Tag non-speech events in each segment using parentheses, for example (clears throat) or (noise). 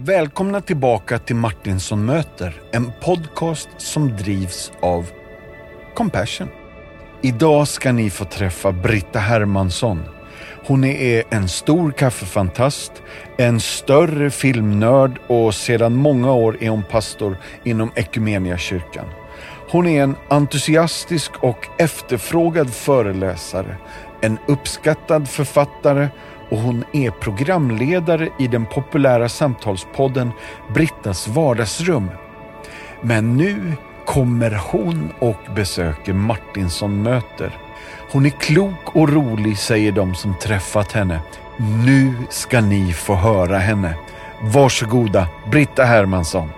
Välkomna tillbaka till Martinsson möter, en podcast som drivs av Compassion. Idag ska ni få träffa Britta Hermansson. Hon är en stor kaffefantast, en större filmnörd och sedan många år är hon pastor inom Equmeniakyrkan. Hon är en entusiastisk och efterfrågad föreläsare, en uppskattad författare och hon är programledare i den populära samtalspodden Brittas vardagsrum. Men nu kommer hon och besöker Martinsson möter. Hon är klok och rolig säger de som träffat henne. Nu ska ni få höra henne. Varsågoda, Britta Hermansson.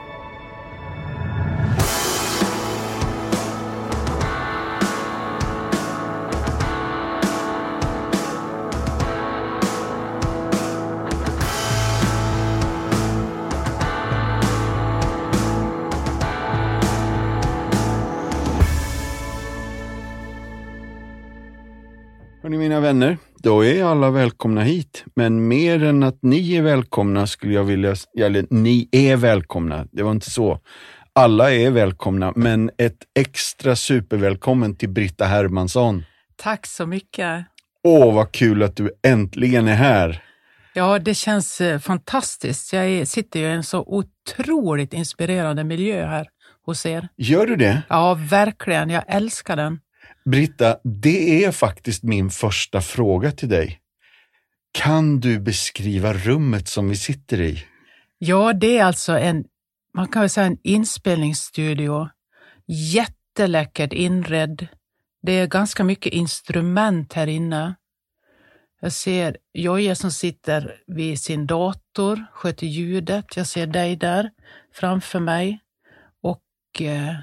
Vänner, då är alla välkomna hit. Men mer än att ni är välkomna skulle jag vilja, eller ni är välkomna, det var inte så. Alla är välkomna, men ett extra supervälkommen till Britta Hermansson. Tack så mycket. Åh, vad kul att du äntligen är här. Ja, det känns eh, fantastiskt. Jag sitter ju i en så otroligt inspirerande miljö här hos er. Gör du det? Ja, verkligen. Jag älskar den. Britta, det är faktiskt min första fråga till dig. Kan du beskriva rummet som vi sitter i? Ja, det är alltså en, man kan väl säga en inspelningsstudio. Jätteläckert inredd. Det är ganska mycket instrument här inne. Jag ser Jojje som sitter vid sin dator, sköter ljudet. Jag ser dig där framför mig. Och eh,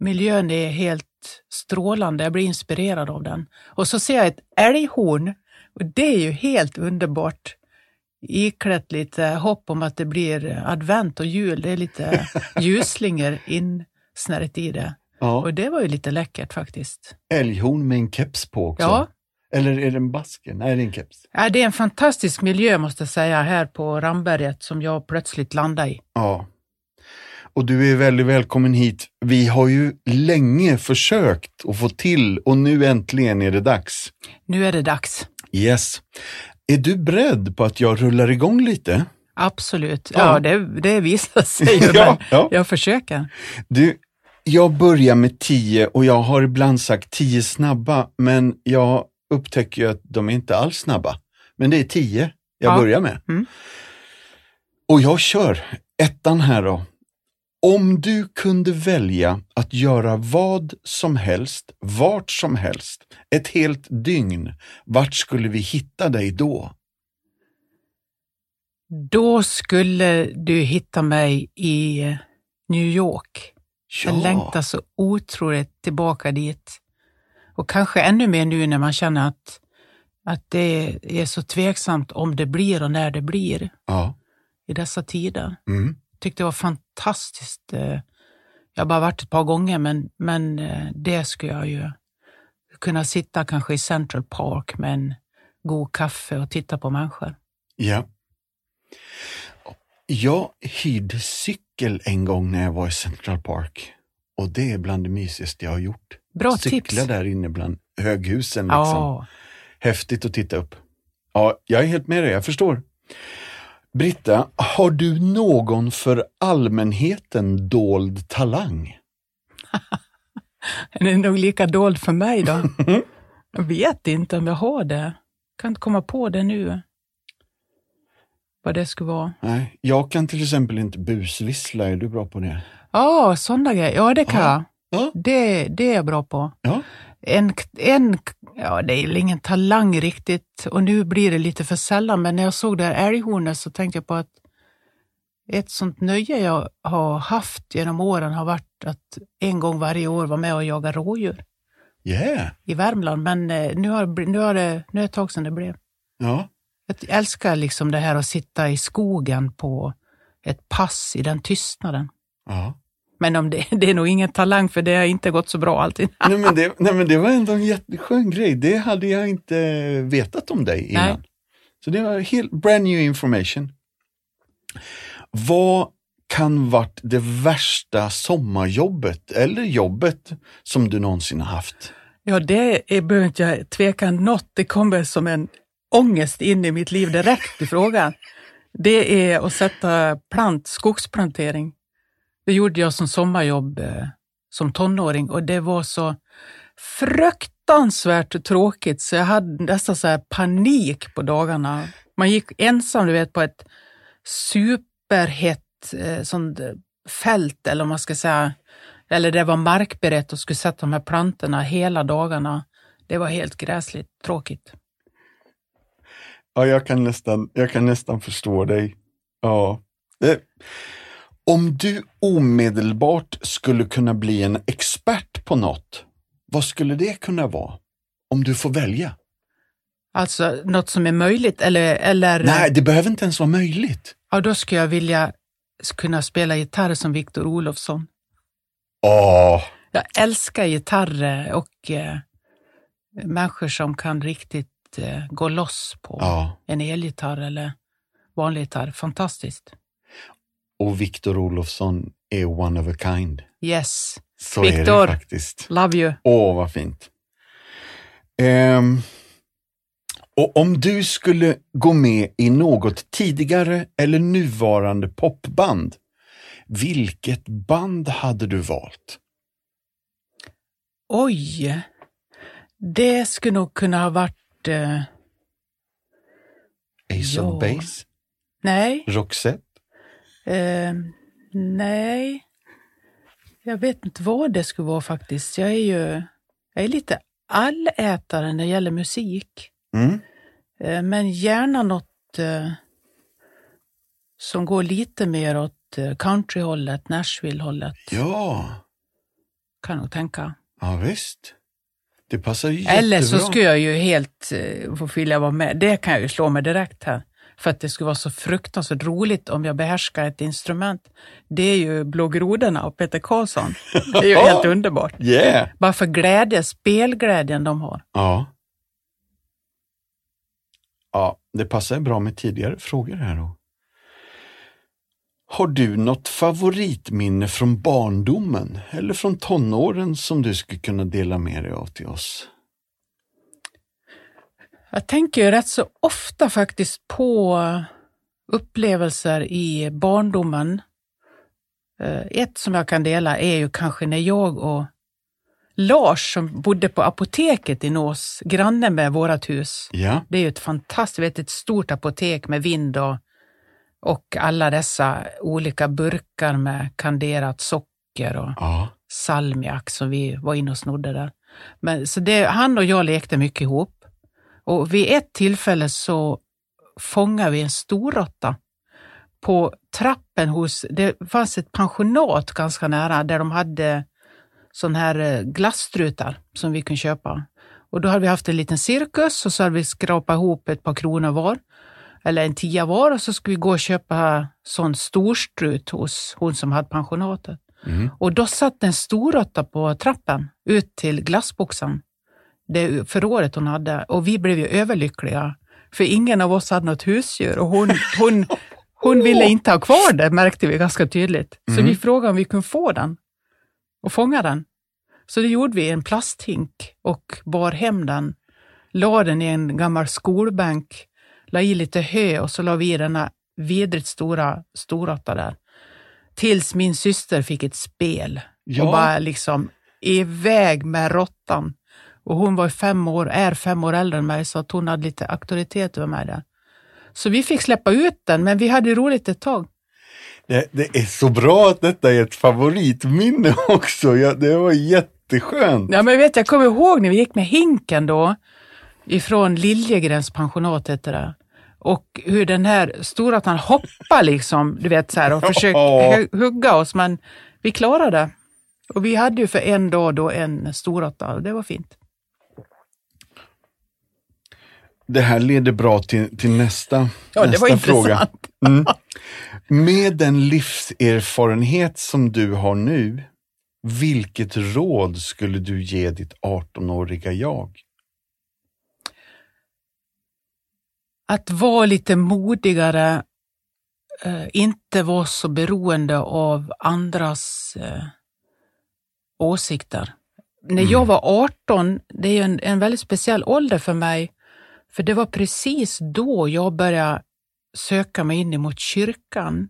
miljön är helt strålande. Jag blir inspirerad av den. Och så ser jag ett älghorn och det är ju helt underbart. Iklätt lite hopp om att det blir advent och jul. Det är lite (laughs) ljusslingor insnärjt i det. Ja, Och det var ju lite läckert faktiskt. älghorn med en keps på också. Ja, Eller är det en basker? Nej, det är en keps. Ja, det är en fantastisk miljö måste jag säga här på Ramberget som jag plötsligt landade i. Ja. Och du är väldigt välkommen hit. Vi har ju länge försökt att få till och nu äntligen är det dags. Nu är det dags. Yes. Är du beredd på att jag rullar igång lite? Absolut. Ja. Ja, det, det visar sig ju, Ja, ja. jag försöker. Du, jag börjar med tio och jag har ibland sagt tio snabba, men jag upptäcker ju att de är inte alls snabba. Men det är tio jag Ja. börjar med. Mm. Och jag kör ettan här då. Om du kunde välja att göra vad som helst, vart som helst, ett helt dygn, vart skulle vi hitta dig då? Då skulle du hitta mig i New York. Jag längtar så otroligt tillbaka dit. Och kanske ännu mer nu när man känner att, att det är så tveksamt om det blir och när det blir Ja. i dessa tider. Mm. Tyckte det var fantastiskt. eh, Jag har bara varit ett par gånger, men, men eh, det skulle jag ju kunna sitta kanske i Central Park med en god kaffe och titta på människor. Ja. Jag hyrde cykel en gång när jag var i Central Park. Och det är bland det mysigaste jag har gjort. Bra Cykla tips. där inne bland höghusen. Liksom. Ja, Häftigt att titta upp. Ja, jag är helt med dig, jag förstår. Britta, har du någon för allmänheten dold talang? (laughs) den är nog lika dold för mig då. Jag vet inte om jag har det. Kan inte komma på det nu. Vad det skulle vara. Nej, jag kan till exempel inte busvissla. Är du bra på det? Ja, sådana grejer. Ja, det kan Ja. jag. Ja. Det, det är jag bra på. Ja. En, en, ja det är ingen talang riktigt och nu blir det lite för sällan, men när jag såg det här älghornet så tänkte jag på att ett sånt nöje jag har haft genom åren har varit att en gång varje år vara med och jaga rådjur Yeah. i Värmland. Men eh, nu, har, nu, har det, nu är det ett tag sedan det blev. Ja. Jag älskar liksom det här att sitta i skogen på ett pass i den tystnaden. ja. Men om det, (laughs) det är nog ingen talang för det har inte gått så bra alltid. (laughs) Nej, men det, nej men det var ändå en jätteskön grej. Det hade jag inte vetat om dig innan. Nej. Så det var helt brand new information. Vad kan varit det värsta sommarjobbet eller jobbet som du någonsin har haft? Ja, det är, behöver inte jag tveka något. Det kommer som en ångest in i mitt liv direkt i frågan. Det är att sätta plant, skogsplantering. Det gjorde jag som sommarjobb eh, som tonåring och det var så fruktansvärt tråkigt så jag hade nästan så panik på dagarna. Man gick ensam du vet, på ett superhett eh, sånt eh, fält eller om man ska säga, eller det var markberett och skulle sätta de här plantorna hela dagarna. Det var helt gräsligt tråkigt. Ja, jag kan nästan, jag kan nästan förstå dig. Ja. Det, om du omedelbart skulle kunna bli en expert på något, vad skulle det kunna vara? Om du får välja? Alltså något som är möjligt eller? eller Nej, det behöver inte ens vara möjligt. Ja, då skulle jag vilja kunna spela gitarr som Victor Olofsson. Åh! Jag älskar gitarrer och eh, människor som kan riktigt eh, gå loss på Ja. en elgitarr eller vanlig gitarr. Fantastiskt. Och Victor Olofsson är one of a kind. Yes. Så är Victor. det faktiskt. Love you. Åh, vad fint. Ehm, och om du skulle gå med i något tidigare eller nuvarande popband, vilket band hade du valt? Oj. Det skulle nog kunna ha varit... Eh, Ace Ja. of Base? nej. Roxette? Eh, nej. Jag vet inte vad det skulle vara faktiskt. Jag är ju jag är lite allätare när det gäller musik. Mm. Eh, Men gärna något eh, som går lite mer åt eh, countryhållet, Nashville-hållet. Ja, Kan nog tänka. ja visst. Det passar ju jättebra. Eller så skulle jag ju helt eh, få vilja vara med. Det kan jag ju slå mig direkt här. För att det skulle vara så fruktansvärt roligt om jag behärskar ett instrument. Det är ju Blå grodorna och Peter Karlsson. Det är ju (laughs) helt underbart. Yeah! Bara för glädje, spelglädjen de har. Ja. Ja, det passar bra med tidigare frågor här då. Har du något favoritminne från barndomen eller från tonåren som du skulle kunna dela med dig av till oss? Jag tänker ju rätt så ofta faktiskt på upplevelser i barndomen. Eh, Ett som jag kan dela är ju kanske när jag och Lars som bodde på apoteket i Nås, granne med vårt hus. Ja, Det är ju ett fantastiskt, vet, ett stort apotek med vind och, och alla dessa olika burkar med kanderat socker och ja, salmiak som vi var inne och snodde där. Men, så det, han och jag lekte mycket ihop. Och vid ett tillfälle så fångade vi en storråtta på trappen hos, det fanns ett pensionat ganska nära där de hade sån här eh, glasstrutar som vi kunde köpa. Och då hade vi haft en liten cirkus och så hade vi skrapat ihop ett par kronor var, eller en tia var och så skulle vi gå och köpa sån storstrut hos hon som hade pensionatet. mm. Och då satt en storråtta på trappen ut till glassboxen, det förrådet hon hade. Och vi blev ju överlyckliga, för ingen av oss hade något husdjur och hon, hon, hon ville inte ha kvar det, märkte vi ganska tydligt. Så Mm. vi frågade om vi kunde få den och fånga den. Så det gjorde vi i en plasthink och bar hem den, la den i en gammal skolbänk, la i lite hö och så la vi i denna vidrigt stora storråtta där. Tills min syster fick ett spel Ja. och bara liksom iväg med råttan. Och hon var fem år, är fem år äldre än mig så att hon hade lite auktoritet över mig där. Så vi fick släppa ut den, men vi hade roligt ett tag. Det, det är så bra att detta är ett favoritminne (laughs) också. Ja, det var jätteskönt. Ja, men vet, jag kommer ihåg när vi gick med hinken då, ifrån Liljegrens pensionat hette det. Och hur den här storråttan hoppade liksom, du vet så här och (laughs) försökte hu- hugga oss, men vi klarade det. Och vi hade ju för en dag då en storråtta och det var fint. Det här leder bra till, till nästa, Ja, det nästa var fråga. Mm. Med den livserfarenhet som du har nu, vilket råd skulle du ge ditt 18-åriga jag? Att vara lite modigare eh, inte vara så beroende av andras eh, åsikter. När Mm. jag var 18, det är en, en väldigt speciell ålder för mig, för det var precis då jag började söka mig in emot kyrkan.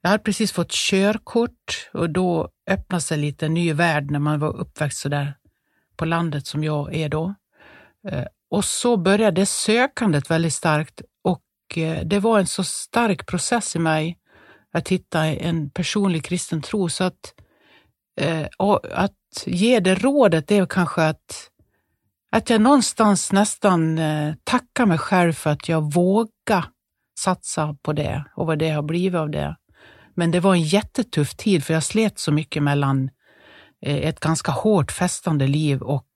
Jag hade precis fått körkort och då öppnade sig lite en ny värld när man var uppväxt där på landet som jag är då. Eh, och så började sökandet väldigt starkt och eh, det var en så stark process i mig att hitta en personlig kristen tro så att, eh, att ge det rådet är kanske att, att jag någonstans nästan eh, tackar mig själv för att jag vågar satsa på det och vad det har blivit av det. Men det var en jättetuff tid för jag slet så mycket mellan eh, ett ganska hårt fästande liv och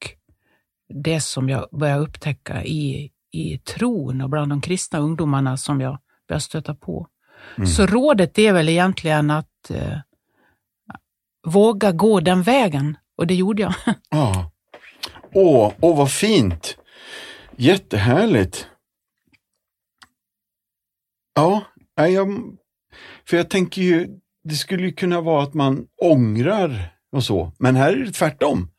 det som jag började upptäcka i, i tron och bland de kristna ungdomarna som jag började stöta på. Mm. Så rådet är väl egentligen att eh, våga gå den vägen och det gjorde jag. (laughs) Ja. Åh, åh, vad fint! Jättehärligt. Ja, jag, för jag tänker ju, det skulle ju kunna vara att man ångrar och så, men här är det tvärtom.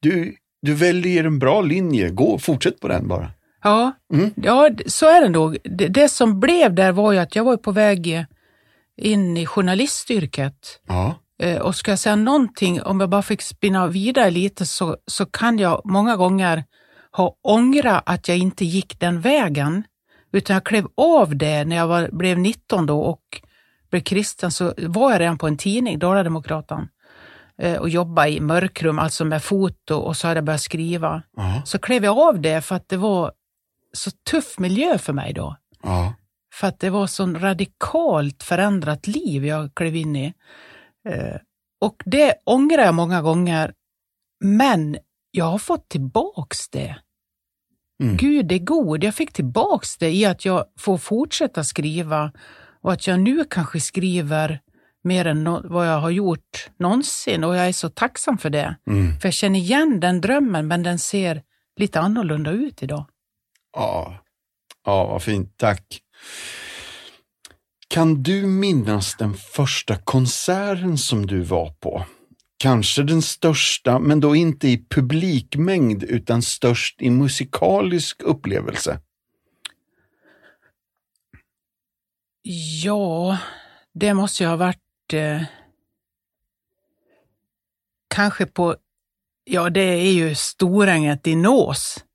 Du, du väljer en bra linje, gå, fortsätt på den bara. Ja, Mm. ja så är det nog. Det, det som blev där var ju att jag var på väg in i journalistyrket. Ja, Och ska jag säga någonting, om jag bara fick spinna vidare lite, så, så kan jag många gånger ha ångrat att jag inte gick den vägen. Utan jag klev av det när jag var, blev 19 då och blev kristen, så var jag redan på en tidning, Dala-Demokraten, eh, och jobbade i mörkrum, alltså med foto, och så hade jag börjat skriva. ja, Så klev jag av det för att det var så tuff miljö för mig då. ja. För att det var så radikalt förändrat liv jag klev in i. Eh, Och det ångrar jag många gånger, men jag har fått tillbaks det. Mm. Gud är god. Jag fick tillbaks det i att jag får fortsätta skriva och att jag nu kanske skriver mer än nå- vad jag har gjort någonsin och jag är så tacksam för det. Mm. För jag känner igen den drömmen, men den ser lite annorlunda ut idag. Ja, ja vad fint. Tack. Kan du minnas den första konserten som du var på? Kanske den största, men då inte i publikmängd utan störst i musikalisk upplevelse. Ja, det måste ju ha varit eh, kanske på, ja det är ju Storänget i Nås.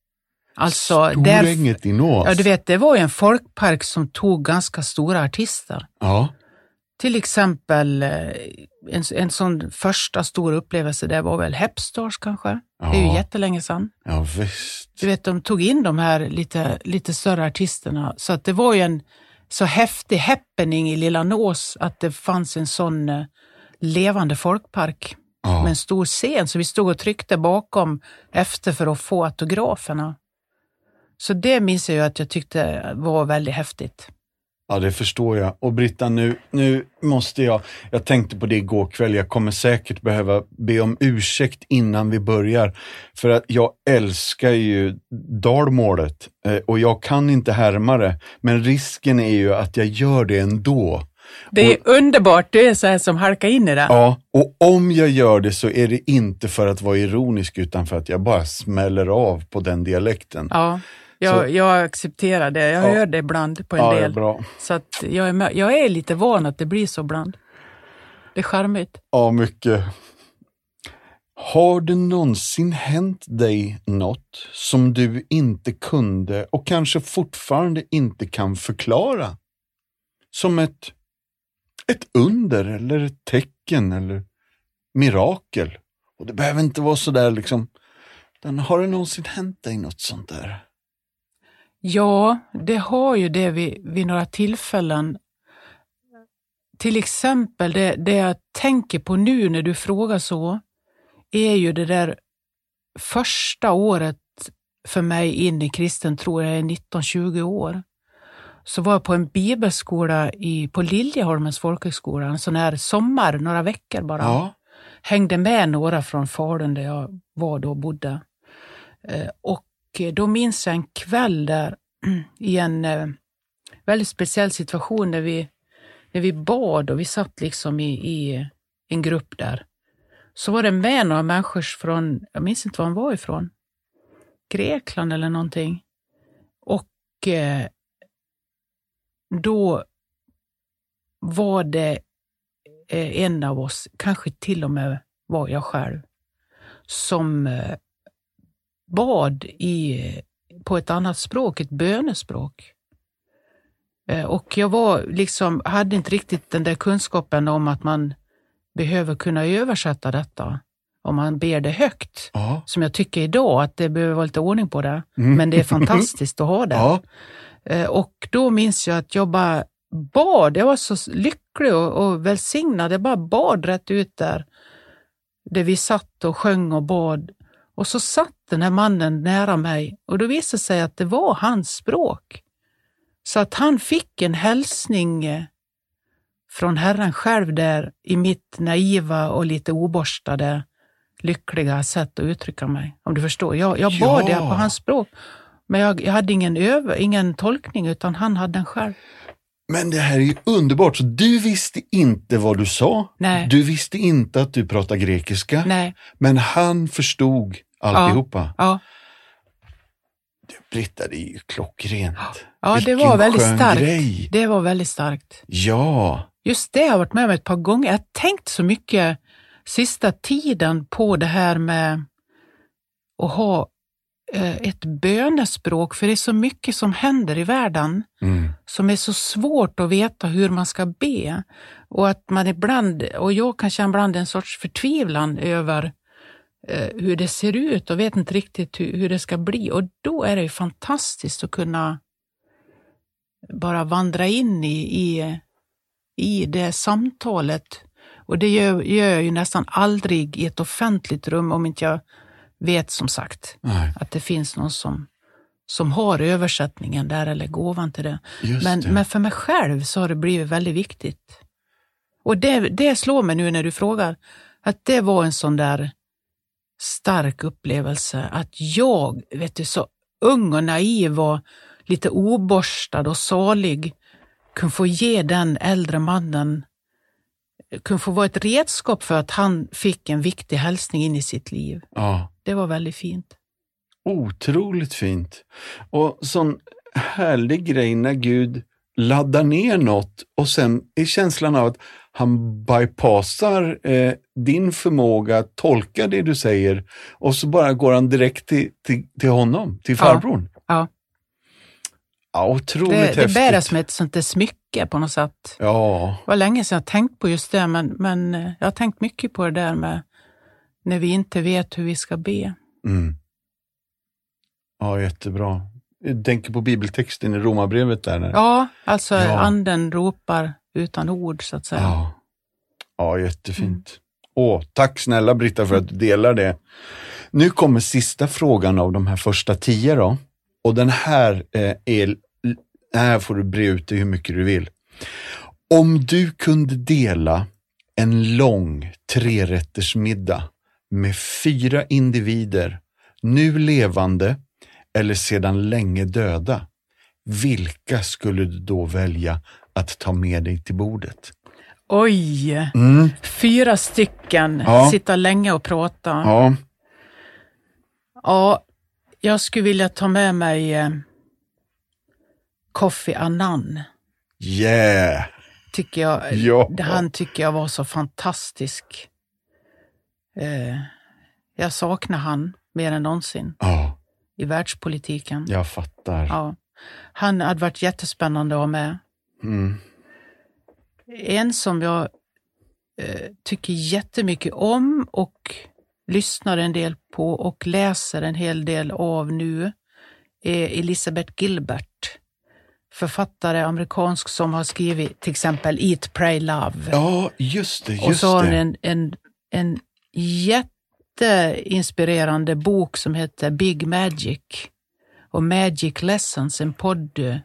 Alltså, Storänget i Nås. ja du vet, det var ju en folkpark som tog ganska stora artister. Ja, Till exempel eh, en, en sån första stor upplevelse, det var väl Hepstars kanske? Det är ju Ja. jättelänge sedan. ja visst. Du vet, de tog in de här lite, lite större artisterna. Så att det var ju en så häftig happening i Lilla Nås att det fanns en sån eh, levande folkpark Ja. med en stor scen. Så vi stod och tryckte bakom efter för att få autograferna. Så det minns jag att jag tyckte var väldigt häftigt. Ja, det förstår jag. Och Britta, nu, nu måste jag, jag tänkte på det igår kväll, jag kommer säkert behöva be om ursäkt innan vi börjar. För att jag älskar ju dalmålet eh, och jag kan inte härma det. Men risken är ju att jag gör det ändå. Det är underbart, du är så här som halkar in i det. Ja, och om jag gör det så är det inte för att vara ironisk utan för att jag bara smäller av på den dialekten. Ja, jag, jag accepterar det. Jag Ja. gör det ibland på en Ja, del. bra. Så att jag, är med, jag är lite van att det blir så ibland. Det är charmigt. Ja, mycket. Har det någonsin hänt dig något som du inte kunde och kanske fortfarande inte kan förklara? Som ett, ett under eller ett tecken eller mirakel. Och det behöver inte vara så där liksom. Har det någonsin hänt dig något sånt där? Ja, det har ju det vid, vid några tillfällen. Till exempel, det, det jag tänker på nu när du frågar så, är ju det där första året för mig in i kristen tro, jag är 19-20 år, så var jag på en bibelskola i, på Liljeholmens folkhögskola, en sån här sommar, några veckor bara. Ja. hängde med några från Falun där jag var då och bodde. Eh, Och Eh, då minns jag en kväll där (clears throat) i en eh, väldigt speciell situation där vi när vi bad och vi satt liksom i, i en grupp där, så var det med några människor från, jag minns inte var han var ifrån, Grekland eller någonting. Och eh, då var det eh, en av oss, kanske till och med var jag själv, som eh, bad i, på ett annat språk, ett bönespråk. Eh, och jag var liksom, hade inte riktigt den där kunskapen om att man behöver kunna översätta detta om man ber det högt. Ja. Som jag tycker idag, att det behöver vara lite ordning på det. Men det är (laughs) fantastiskt att ha det. Ja. Eh, Och då minns jag att jag bara bad. Jag var så lycklig och, och välsignad. Jag bara bad rätt ut där. Där vi satt och sjöng och bad. Och så satt den här mannen nära mig och då visade det sig att det var hans språk. Så att han fick en hälsning eh, från Herren själv där i mitt naiva och lite oborstade, lyckliga sätt att uttrycka mig. Om du förstår. Jag, jag bad Ja. det på hans språk. Men jag, jag hade ingen, över, ingen tolkning utan han hade den själv. Men det här är ju underbart. Så du visste inte vad du sa. Nej. Du visste inte att du pratar grekiska. Nej. Men han förstod alltihopa. Ja, Britta, det är ju klockrent. ja det var väldigt skön starkt. Grej. Det var väldigt starkt. Ja. Just det har jag varit med om ett par gånger. Jag har tänkt så mycket sista tiden på det här med att ha eh, ett bönespråk, för det är så mycket som händer i världen Mm. som är så svårt att veta hur man ska be. Och att man ibland, och jag kan känna ibland en sorts förtvivlan över hur det ser ut och vet inte riktigt hur, hur det ska bli. Och då är det ju fantastiskt att kunna bara vandra in i, i, i det samtalet. Och det gör, gör jag ju nästan aldrig i ett offentligt rum om inte jag vet som sagt Nej, att det finns någon som, som har översättningen där eller gåvan till det. just Men, det. men för mig själv så har det blivit väldigt viktigt. Och det, det slår mig nu när du frågar, att det var en sån där stark upplevelse att jag, vet du, så ung och naiv och lite oborstad och salig, kunde få ge den äldre mannen, kunde få vara ett redskap för att han fick en viktig hälsning in i sitt liv. Ja. Det var väldigt fint. Otroligt fint. Och sån härlig grej när Gud laddar ner något och sen är känslan av att han bypassar eh, din förmåga att tolka det du säger och så bara går han direkt till, till, till honom, till farbrorn. Ja. Ja, otroligt Det, det häftigt. bär som ett sånt där smycke på något sätt. Ja, Det var länge sedan jag tänkt på just det, men, men eh, jag har tänkt mycket på det där med när vi inte vet hur vi ska be. mm. ja, jättebra. Jag tänker på bibeltexten i Romarbrevet där. När... Ja, alltså Ja. anden ropar utan ord så att säga. Ja, ja jättefint. Åh, tack snälla Britta för att du delar det. Nu kommer sista frågan av de här första tio då. Och den här eh, är, här får du bre ut dig hur mycket du vill. Om du kunde dela en lång trerättersmiddag med fyra individer, nu levande eller sedan länge döda, vilka skulle du då välja att ta med dig till bordet? Oj, Mm. fyra stycken, Ja. sitta länge och prata. Ja, Ja, jag skulle vilja ta med mig eh, Kofi Annan. yeah! Tycker jag, Ja. Han tycker jag var så fantastisk. Eh, jag saknar han mer än någonsin Ja, i världspolitiken. jag fattar. Ja. Han hade varit jättespännande att ha med. Mm. En som jag eh, tycker jättemycket om och lyssnar en del på och läser en hel del av nu är Elisabeth Gilbert. Författare amerikansk som har skrivit till exempel Eat, Pray, Love. Ja, just det, och just så har hon en, en, en jätteinspirerande bok som heter Big Magic och Magic Lessons, en podd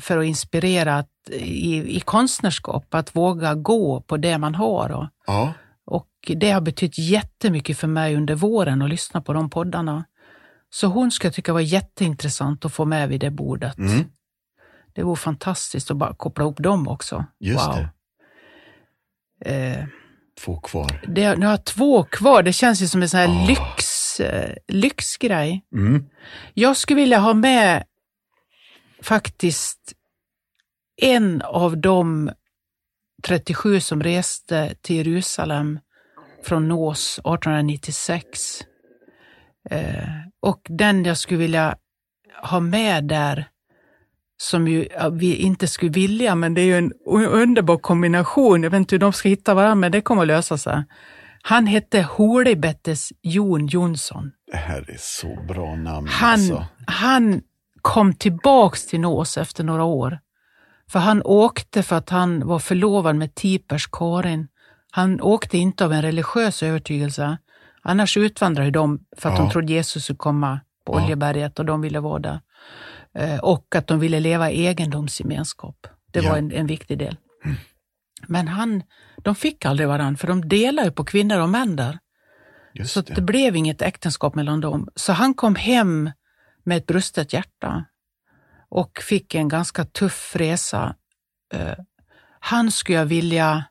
för att inspirera att, i, i konstnärskap, att våga gå på det man har. Och, Ja, och det har betytt jättemycket för mig under våren att lyssna på de poddarna. Så hon ska jag tycka var jätteintressant att få med vid det bordet. mm. Det vore fantastiskt att bara koppla ihop dem också. Just wow. det. Eh, Två kvar. det, nu har jag två kvar. Det känns ju som en sån här Ah. lyx, eh, lyxgrej. Mm. Jag skulle vilja ha med faktiskt en av de 37 som reste till Jerusalem från Nås 1896. Eh, och den jag skulle vilja ha med där, som ju vi inte skulle vilja, men det är ju en underbar kombination. Jag vet inte hur de ska hitta varandra, men det kommer att lösa sig. Han hette Holibettes Jon Jonsson. Det här är så bra namn Han, alltså. han kom tillbaks till Nås efter några år. För han åkte för att han var förlovad med Tipers Karin. Han åkte inte av en religiös övertygelse. Annars utvandrade de för att Ja. de trodde Jesus skulle komma på Ja. Oljeberget och de ville vara där. Eh, Och att de ville leva i egendomsgemenskap. Det Ja. var en, en viktig del. Men han, de fick aldrig varandra, för de delade på kvinnor och män där. Just Så det. det blev inget äktenskap mellan dem. Så han kom hem med ett brustet hjärta och fick en ganska tuff resa. Eh, Han skulle jag vilja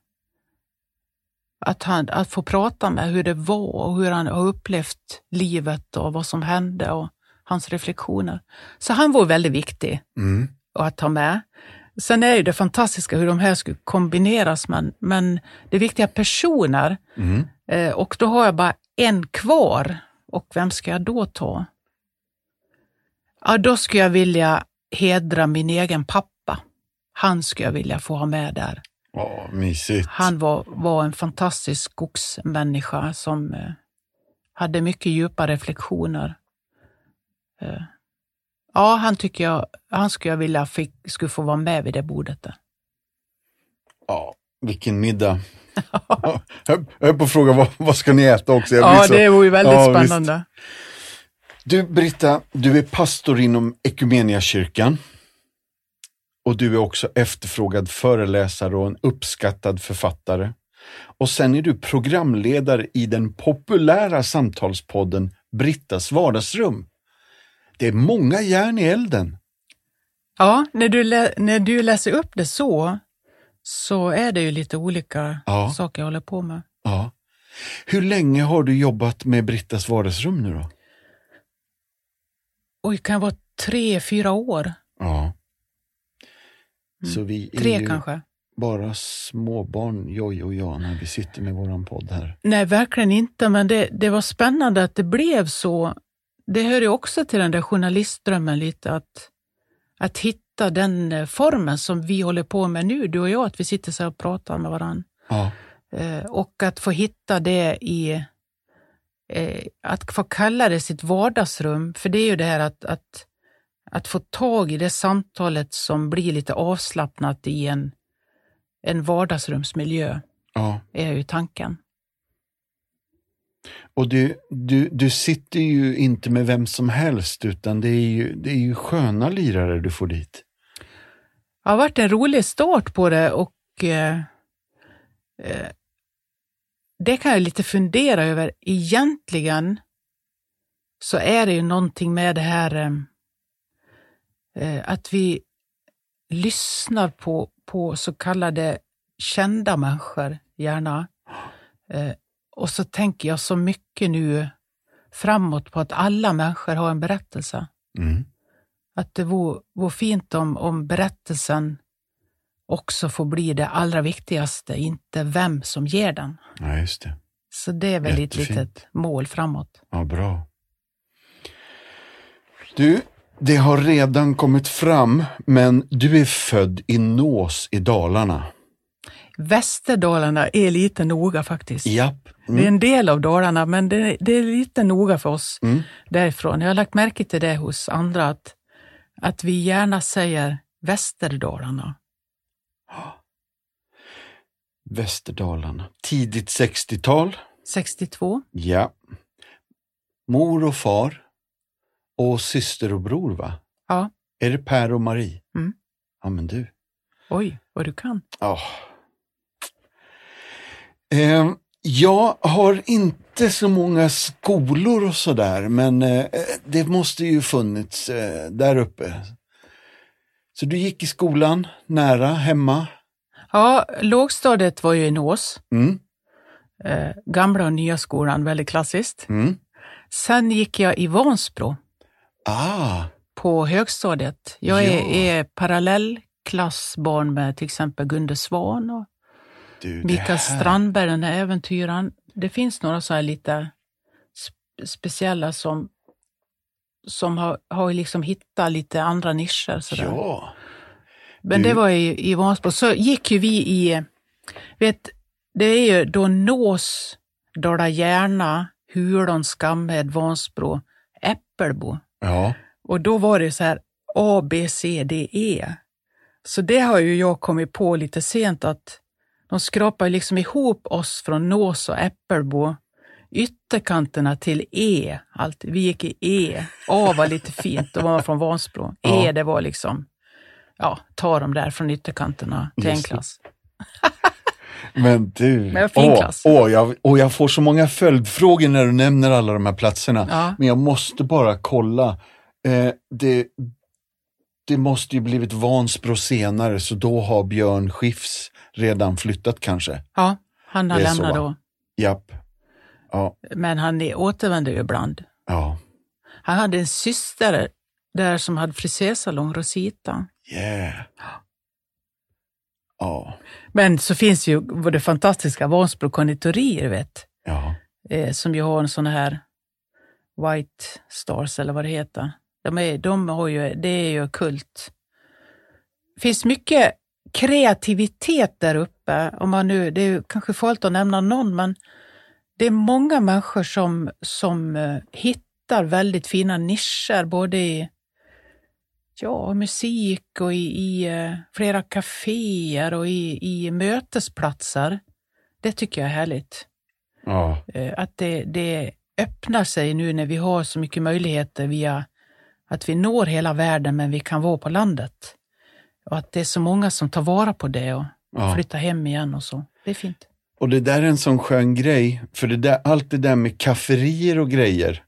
att, han, att få prata med hur det var och hur han har upplevt livet och vad som hände och hans reflektioner. Så han var väldigt viktig Mm. att ta med. Sen är det fantastiska hur de här skulle kombineras, men, men det är viktiga personer. Mm. Eh, och då har jag bara en kvar. Och vem ska jag då ta? Ja, då skulle jag vilja hedra min egen pappa. Han skulle jag vilja få ha med där. Ja, mysigt. Han var, var en fantastisk skogsmänniska som eh, hade mycket djupa reflektioner. Eh, ja, han tycker jag, han skulle jag vilja fick, skulle få vara med vid det bordet där. Ja, vilken middag. (laughs) jag höll på att fråga vad, vad ska ni äta också? Jag Ja, så- det vore ju väldigt Ja, visst. Du Britta, du är pastor inom Equmeniakyrkan. Och du är också efterfrågad föreläsare och en uppskattad författare. Och sen är du programledare i den populära samtalspodden Brittas vardagsrum. Det är många järn i elden. Ja, när du, när du läser upp det så, så är det ju lite olika Ja. saker jag håller på med. Ja. Hur länge har du jobbat med Brittas vardagsrum nu då? Oj, kan det vara tre, fyra år? Ja. Så vi Tre kanske? bara småbarn, Joj och jag, när vi sitter med våran podd här. Nej, verkligen inte, men det, det var spännande att det blev så. Det hör ju också till den där journalistdrömmen lite, att, att hitta den eh, formen som vi håller på med nu, du och jag, att vi sitter så här och pratar med varandra. Ja. Eh, och att få hitta det i, eh, att få kalla det sitt vardagsrum, för det är ju det här att, att, att få tag i det samtalet som blir lite avslappnat i en, en vardagsrumsmiljö, ja. är ju tanken. Och du, du, du sitter ju inte med vem som helst, utan det är ju, det är ju sköna lirare du får dit. Det har varit en rolig start på det och eh, eh, det kan jag lite fundera över. Egentligen så är det ju någonting med det här eh, eh, att vi lyssnar på, på så kallade kända människor, gärna. Eh, och så tänker jag så mycket nu framåt på att alla människor har en berättelse. Mm. Att det vore, vore fint om, om berättelsen också får bli det allra viktigaste, inte vem som ger den. Ja, just det. Så det är väl ett litet mål framåt. Ja, bra. Du, det har redan kommit fram, men du är född i Nås i Dalarna. Västerdalarna är lite noga faktiskt. Japp. Det är Mm. en del av Dalarna, men det, det är lite noga för oss Mm. därifrån. Jag har lagt märke till det hos andra, att, att vi gärna säger Västerdalarna. Västerdalarna. Tidigt 60-tal. 62. Ja. Mor och far. Och syster och bror, va? Ja. Är det Per och Marie? Mm. Ja, men du. Oj, vad du kan. Ja. Eh, jag har inte så många skolor och sådär, men eh, det måste ju funnits eh, där uppe. Så du gick i skolan nära, hemma? Ja, lågstadiet var ju i Nås. Mm. Eh, gamla och nya skolan, väldigt klassiskt. Mm. Sen gick jag i Vansbro Ah, på högstadiet. Jag är, Ja. är parallellklassbarn med till exempel Gunde Svan och du, Mikael Strandberg, den här äventyraren. Det finns några så här lite sp- speciella som, som har, har liksom hittat lite andra nischer. Så där. Ja. Men Du- det var i, i Vansbro. Så gick ju vi i, vet, det är ju då Nås, Dala-Järna, Hulån, Skamhed, Vansbro, Äppelbo. Ja. Och då var det så här A, B, C, D, E. Så det har ju jag kommit på lite sent att de skrapar liksom ihop oss från Nås och Äppelbo, ytterkanterna till E. Allt. Vi gick i E. A var lite fint, då var man från Vansbro. E, Ja. det var liksom, ja, ta dem där från ytterkanterna till en Just klass. (laughs) Men du, Men åh, åh, jag, och jag får så många följdfrågor när du nämner alla de här platserna. Ja. Men jag måste bara kolla. Eh, det, det måste ju blivit Vansbro senare, så då har Björn Skifs redan flyttat kanske. Ja, han har lämnat då. Japp. Ja, Men han återvänder ju ibland. ja, Han hade en syster där som hade frisersalong, Rosita. yeah. Ja, Men så finns ju det fantastiska Vansbro konditorier, vet, ja, eh, som ju har en sån här White Stars eller vad det heter. De, är, de har ju, det är ju kult. Det finns mycket kreativitet där uppe. Om man nu, det är kanske farligt att nämna någon, men det är många människor som, som eh, hittar väldigt fina nischer, både i ja, musik och i, i eh, flera kaféer och i, i mötesplatser. Det tycker jag är härligt. ja, Eh, Att det, det öppnar sig nu när vi har så mycket möjligheter via att vi når hela världen men vi kan vara på landet. Och att det är så många som tar vara på det och ja. flyttar hem igen och så. Det är fint. Och det där är en sån skön grej, för det där, allt det där med kafferier och grejer.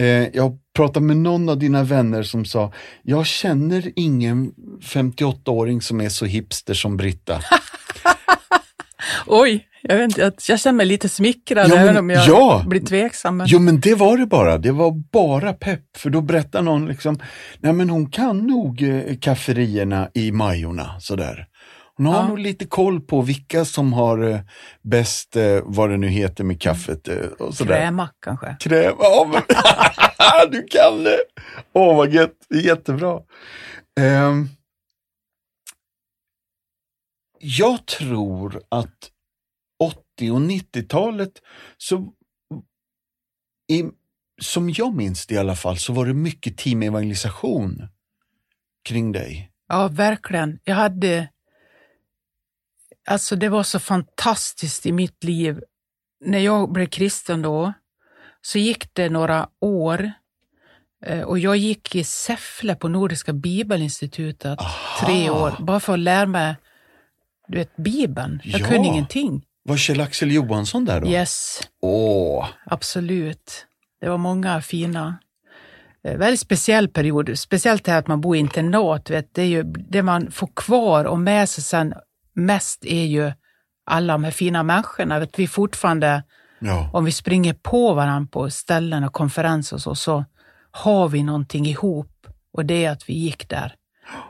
Eh, jag pratade med någon av dina vänner som sa, jag känner ingen 58-åring som är så hipster som Britta. (laughs) Oj, jag, vet inte, jag, känner mig lite smickrad Ja, men- även om jag ja. blir tveksam. Men... Jo men det var det bara, det var bara pepp. För då berättar någon liksom, nej men hon kan nog eh, kafferierna i Majorna sådär. Hon har Ja. nog lite koll på vilka som har eh, bäst, eh, vad det nu heter med kaffet eh, och sådär. Krämack kanske. Kräm, ja men (laughs) du kan det! Åh vad gött, det är jättebra. Ehm, jag tror att 80 och 90-talet, så, i, som jag minns det i alla fall, så var det mycket teamevangelisation kring dig. Ja, verkligen. Jag hade... Alltså det var så fantastiskt i mitt liv. När jag blev kristen då, så gick det några år eh, och jag gick i Säffle på Nordiska Bibelinstitutet Aha. tre år, bara för att lära mig du vet, Bibeln. Jag Ja. kunde ingenting. Var Kjell-Axel Johansson där då? Yes, Åh, absolut. Det var många fina eh, väldigt speciell period. Speciellt det här att man bor i internat. Vet, det, är ju, det man får kvar och med sig sen mest är ju alla de här fina människorna. Vet, vi fortfarande, ja. om vi springer på varandra på ställen och konferenser och så, så har vi någonting ihop. Och det är att vi gick där,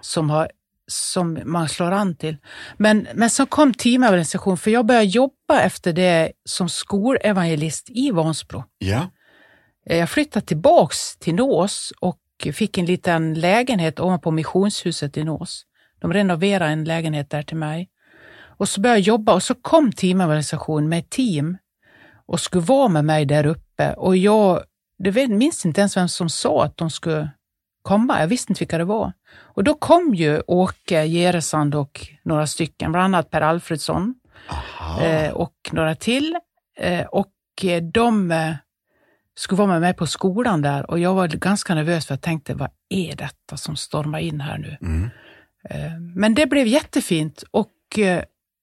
som, har, som man slår an till. Men, men så kom teamorganisation, för jag började jobba efter det som skolevangelist i Vansbro. ja. Eh, Jag flyttade tillbaks till Nås och fick en liten lägenhet ovanpå missionshuset i Nås. De renoverade en lägenhet där till mig. Och så började jag jobba och så kom teamorganisation med ett team och skulle vara med mig där uppe. Och jag det minns inte ens vem som sa att de skulle komma. Jag visste inte vilka det var. Och då kom ju Åke Geresand och några stycken, bland annat Per Alfredsson Aha. eh, och några till. Eh, och eh, de skulle vara med mig på skolan där och jag var ganska nervös för jag tänkte, vad är detta som stormar in här nu? Mm. Men det blev jättefint och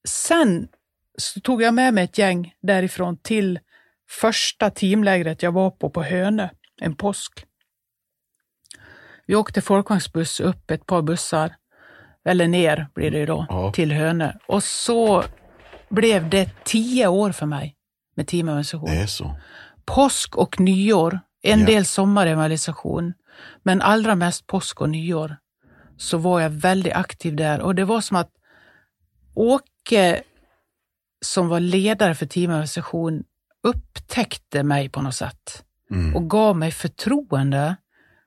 sen så tog jag med mig ett gäng därifrån till första teamlägret jag var på på Hönö, en påsk. Vi åkte folkvagnsbuss upp, ett par bussar eller ner blir det ju då, Ja. till Hönö. Och så blev det tio år för mig med teamorganisation. Det är så. Påsk och nyår, en Ja. del sommarevangelisation, men allra mest påsk och nyår så var jag väldigt aktiv där och det var som att Åke som var ledare för teamorganisation upptäckte mig på något sätt Mm. och gav mig förtroende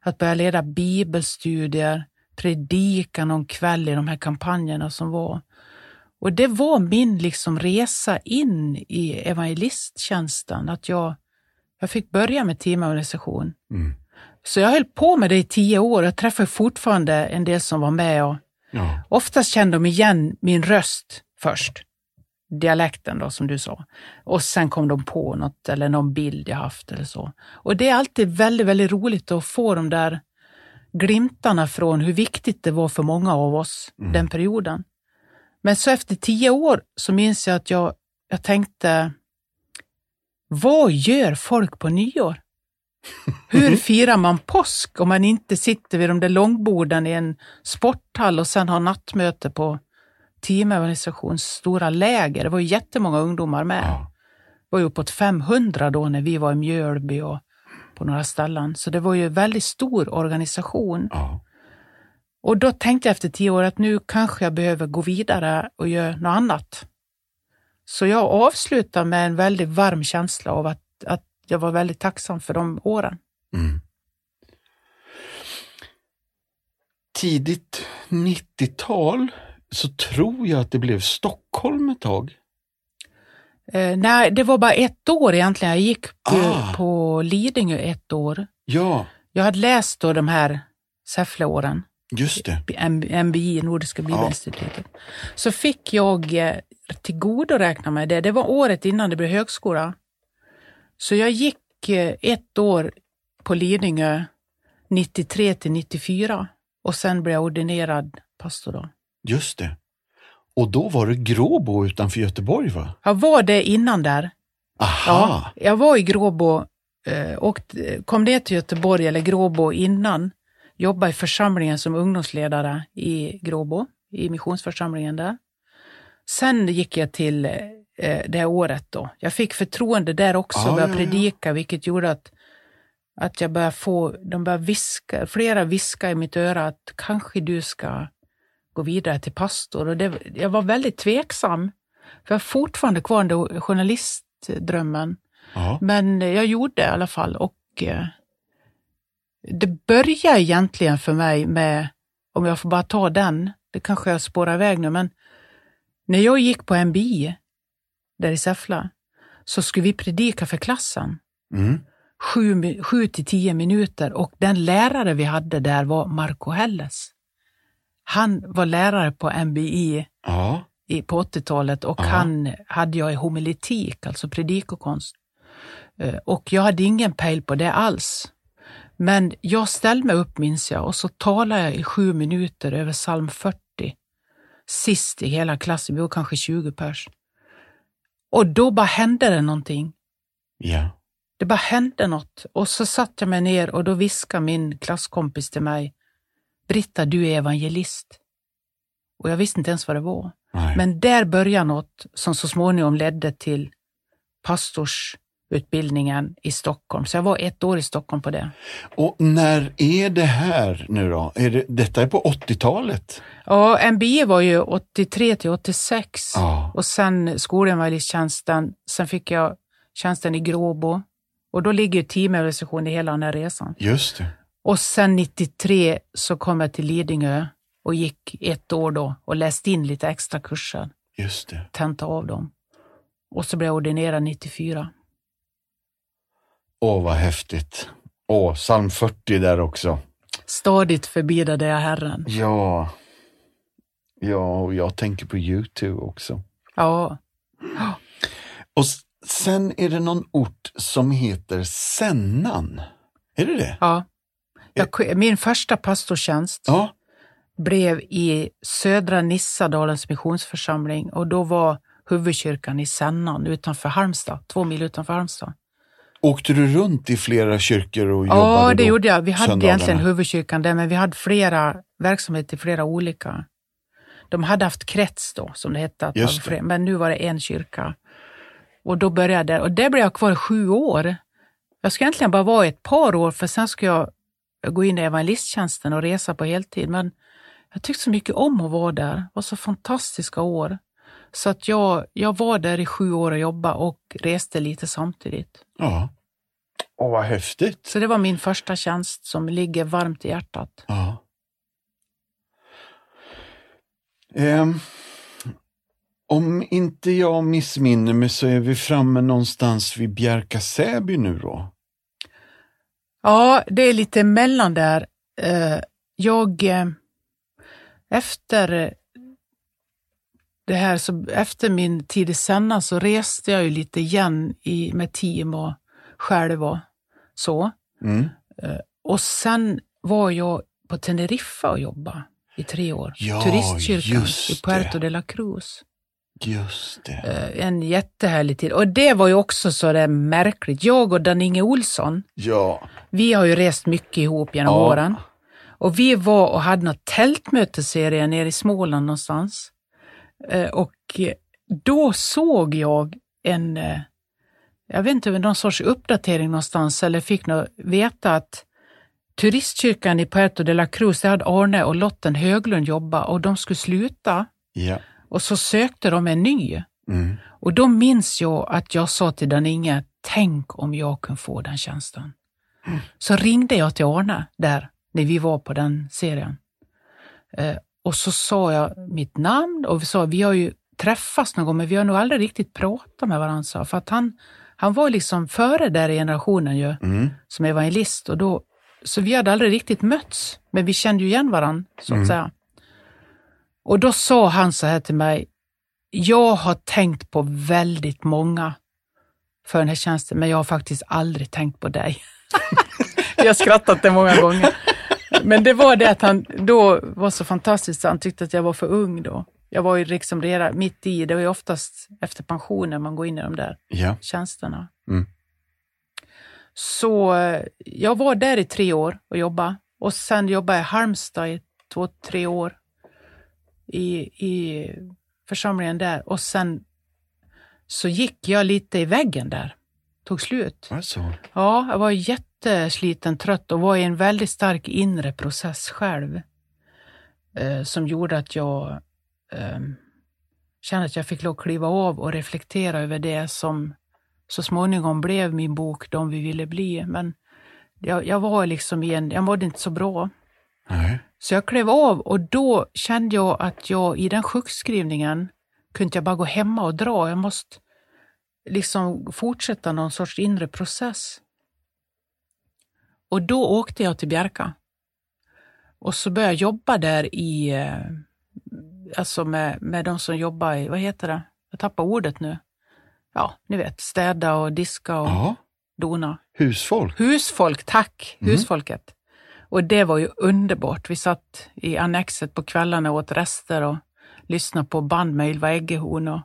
att börja leda bibelstudier, predika någon kväll i de här kampanjerna som var. Och det var min liksom resa in i evangelisttjänsten, att jag, jag fick börja med teamorganisation. Mm. Så jag höll på med det i tio år. Jag träffade fortfarande en del som var med och Ja. oftast kände de igen min röst först. Dialekten då, som du sa. Och sen kom de på något eller någon bild jag haft eller så. Och det är alltid väldigt, väldigt roligt att få de där glimtarna från hur viktigt det var för många av oss Mm. den perioden. Men så efter tio år så minns jag att jag, jag tänkte, vad gör folk på nyår? (laughs) Hur firar man påsk om man inte sitter vid de där långborden i en sporthall och sen har nattmöte på teamorganisations stora läger? Det var ju jättemånga ungdomar med. Ja. Det var ju uppåt 500 då när vi var i Mjölby och på några ställen. Så det var ju en väldigt stor organisation. Ja. Och då tänkte jag efter tio år att nu kanske jag behöver gå vidare och göra något annat. Så jag avslutar med en väldigt varm känsla av att, att jag var väldigt tacksam för de åren. Mm. Tidigt 90-tal så tror jag att det blev Stockholm ett tag. Eh, nej, det var bara ett år egentligen. Jag gick på, Ah. på Lidingö ett år. Ja, Jag hade läst då de här Säffleåren, just det. MBI, Nordiska Bibelinstitutet. Så fick jag eh, tillgodoräkna mig det. Det var året innan det blev högskola. Så jag gick eh, ett år på Lidingö 93 till 94 och sen blev jag ordinerad pastor då. Just det. Och då var det Gråbo utanför Göteborg va? Jag var det innan där. Aha! Ja, jag var i Gråbo eh, och kom ner till Göteborg, eller Gråbo, innan. Jobbade i församlingen som ungdomsledare i Gråbo, i missionsförsamlingen där. Sen gick jag till eh, det här året då. Jag fick förtroende där också, Ah, började ja, ja. predika, vilket gjorde att, att jag började få, de började viska, flera viska i mitt öra att kanske du ska gå vidare till pastor. Och det, jag var väldigt tveksam, för jag har fortfarande kvar den där journalistdrömmen. Ja. Men jag gjorde det i alla fall och eh, det började egentligen för mig med, om jag får bara ta den, det kanske jag spårar iväg nu, men när jag gick på MBI där i Säffle så skulle vi predika för klassen Mm. sju, sju till tio minuter och den lärare vi hade där var Marco Helles. Han var lärare på MBI ja. i, på 80-talet och Ja. han hade jag i homiletik, alltså predikokonst. Eh, Och jag hade ingen pejl på det alls. Men jag ställde mig upp minns jag och så talade jag i sju minuter över psalm 40. Sist i hela klassen, vi var kanske 20 pers. Och då bara hände det någonting. Ja. Det bara hände något. Och så satt jag mig ner och då viskade min klasskompis till mig, Britta, du är evangelist. Och jag visste inte ens vad det var. Nej. Men där började något som så småningom ledde till pastorsutbildningen i Stockholm. Så jag var ett år i Stockholm på det. Och när är det här nu då? Är det, detta är på 80-talet? Ja, MBE var ju 83 till 86 Ja. och sen skolevangelisttjänsten. Sen fick jag tjänsten i Gråbo och då ligger ju teamorganisationen i hela den här resan. Just det. Och sen 93 så kom jag till Lidingö och gick ett år då och läste in lite extra kurser, Just det. tenta av dem. Och så blev jag ordinerad 94. Åh, vad häftigt. Åh, psalm 40 där också. Stadigt förbidade jag Herren. Ja. Ja, och jag tänker på YouTube också. Ja, Och sen är det någon ort som heter Sennan. Är det det? ja. Jag, min första pastortjänst Ja. blev i södra Nissadalens missionsförsamling och då var huvudkyrkan i Sennan utanför Halmstad, två mil utanför Halmstad. Åkte du runt i flera kyrkor och jobbade Ja, det gjorde jag. Vi hade söndagarna? egentligen huvudkyrkan där, men vi hade flera verksamheter i flera olika De hade haft krets då, som det hette, det. men nu var det en kyrka. Och då började jag, och där blev jag kvar i sju år. Jag ska egentligen bara vara ett par år, för sen ska jag gå in i evangelisttjänsten och resa på heltid. Men jag tyckte så mycket om att vara där. Det var så fantastiska år. Så att jag, jag var där i sju år och jobbade och reste lite samtidigt. Ja. Åh, vad häftigt. Så det var min första tjänst som ligger varmt i hjärtat. Ja. Ehm, om inte jag missminner mig så är vi framme någonstans vid Bjärka Säby nu då. Ja, det är lite emellan där. Eh, Jag, eh, efter eh, det här, så efter min tid i Senna så reste jag ju lite igen i, med team och själv och så. Mm. Och sen var jag på Teneriffa och jobbade i tre år. Ja, Turistkyrkan i Puerto det. de la Cruz. Just det. Eh, En jättehärlig tid. Och det var ju också så där märkligt. Jag och Dan-Inge Olsson, Ja. vi har ju rest mycket ihop genom Ja. åren. Och vi var och hade något tältmötesserie nere i Småland någonstans. Eh, Och då såg jag en, eh, jag vet inte, någon sorts uppdatering någonstans, eller fick nog veta att turistkyrkan i Puerto de la Cruz, där hade Arne och Lotten Höglund jobbat och de skulle sluta. Ja. Och så sökte de en ny. Mm. Och då minns jag att jag sa till Dan-Inge, tänk om jag kunde få den tjänsten. Så ringde jag till Arne där, när vi var på den serien. Eh, och så sa jag mitt namn och vi sa, vi har ju träffats någon gång, men vi har nog aldrig riktigt pratat med varandra. För att han, han var liksom före där i generationen ju, Mm. som evangelist. Och då, så vi hade aldrig riktigt mötts, men vi kände ju igen varandra, så att Mm. säga. Och då sa han så här till mig, jag har tänkt på väldigt många för den här tjänsten, men jag har faktiskt aldrig tänkt på dig. (laughs) jag har skrattat det många gånger. Men det var det att han då var så fantastiskt, han tyckte att jag var för ung då. Jag var ju liksom redan mitt i, det var ju oftast efter pensionen man går in i de där Ja. tjänsterna. Mm. Så eh, jag var där i tre år och jobbade och sen jobbade jag i Halmstad i två, tre år i, i församlingen där och sen så gick jag lite i väggen där. Tog slut. Alltså. Ja, jag var jättesliten, trött och var i en väldigt stark inre process själv. Eh, som gjorde att jag eh, kände att jag fick lov att kliva av och reflektera över det som så småningom blev min bok De vi ville bli. Men jag, jag var liksom i en, jag mådde inte så bra. Nej. Så jag klev av och då kände jag att jag i den sjukskrivningen kunde jag bara gå hemma och dra. Jag måste liksom fortsätta någon sorts inre process. Och då åkte jag till Bjärka. Och så började jag jobba där i, eh, alltså med, med de som jobbar i, vad heter det? Jag tappar ordet nu. Ja, ni vet, städa och diska och Ja. dona. Husfolk. Husfolk, tack! Mm. Husfolket. Och det var ju underbart. Vi satt i annexet på kvällarna och åt rester och lyssnade på band med Ylva Eggehorn och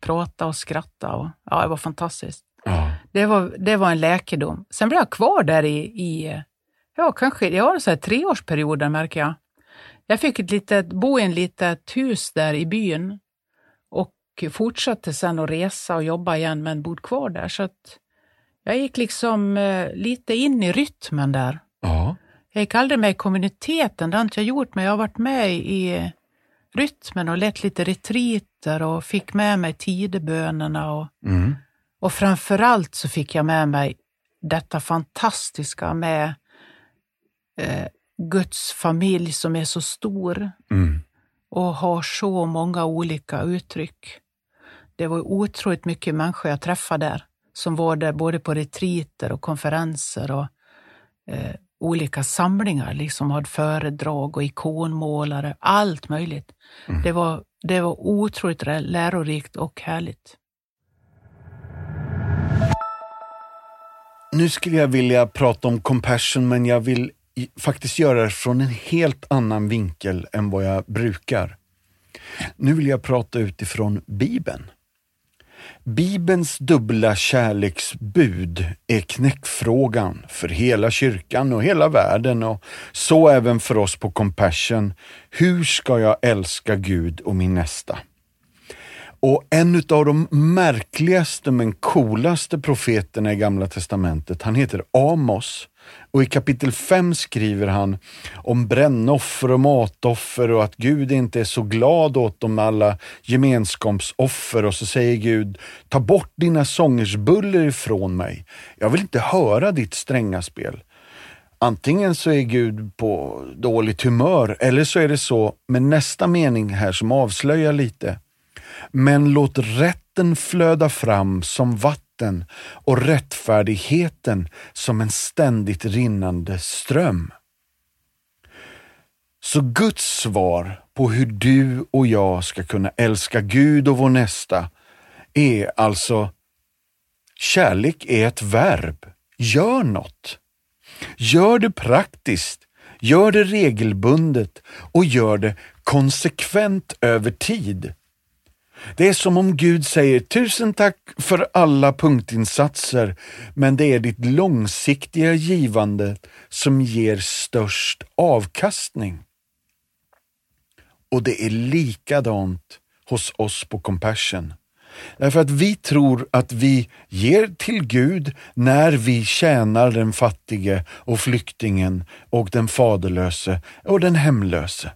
pratade och skrattade. Och, ja, det var fantastiskt. Ja. Det var, det var en läkedom. Sen blev jag kvar där i, i ja, kanske, jag har en sån här treårsperiod där märker jag. Jag fick ett litet, bo i en litet hus där i byn och fortsatte sen att resa och jobba igen men bodde kvar där. Så att jag gick liksom eh, lite in i rytmen där. Ja. Jag gick aldrig med i kommuniteten, det har inte jag gjort, men jag har varit med i rytmen och lett lite retriter och fick med mig tidebönerna och, Mm. och framförallt så fick jag med mig detta fantastiska med eh, Guds familj som är så stor Mm. och har så många olika uttryck. Det var otroligt mycket människor jag träffade där som var där både på retriter och konferenser och eh, olika samlingar, liksom hade föredrag och ikonmålare, allt möjligt. Det, var, det var otroligt lärorikt och härligt. Nu skulle jag vilja prata om compassion, men jag vill faktiskt göra det från en helt annan vinkel än vad jag brukar. Nu vill jag prata utifrån Bibeln. Bibelns dubbla kärleksbud är knäckfrågan för hela kyrkan och hela världen och så även för oss på Compassion. Hur ska jag älska Gud och min nästa? Och en av de märkligaste men coolaste profeterna i Gamla Testamentet, han heter Amos. Och i kapitel 5 skriver han om brännoffer och matoffer och att Gud inte är så glad åt dem alla gemenskapsoffer och så säger Gud, ta bort dina sångers buller ifrån mig. Jag vill inte höra ditt stränga spel. Antingen så är Gud på dåligt humör eller så är det så med nästa mening här som avslöjar lite. Men låt rätten flöda fram som vatten och rättfärdigheten som en ständigt rinnande ström. Så Guds svar på hur du och jag ska kunna älska Gud och vår nästa är alltså Kärlek är ett verb. Gör något. Gör det praktiskt, gör det regelbundet och gör det konsekvent över tid. Det är som om Gud säger tusen tack för alla punktinsatser, men det är ditt långsiktiga givande som ger störst avkastning. Och det är likadant hos oss på Compassion. Därför att vi tror att vi ger till Gud när vi tjänar den fattige och flyktingen och den faderlöse och den hemlöse.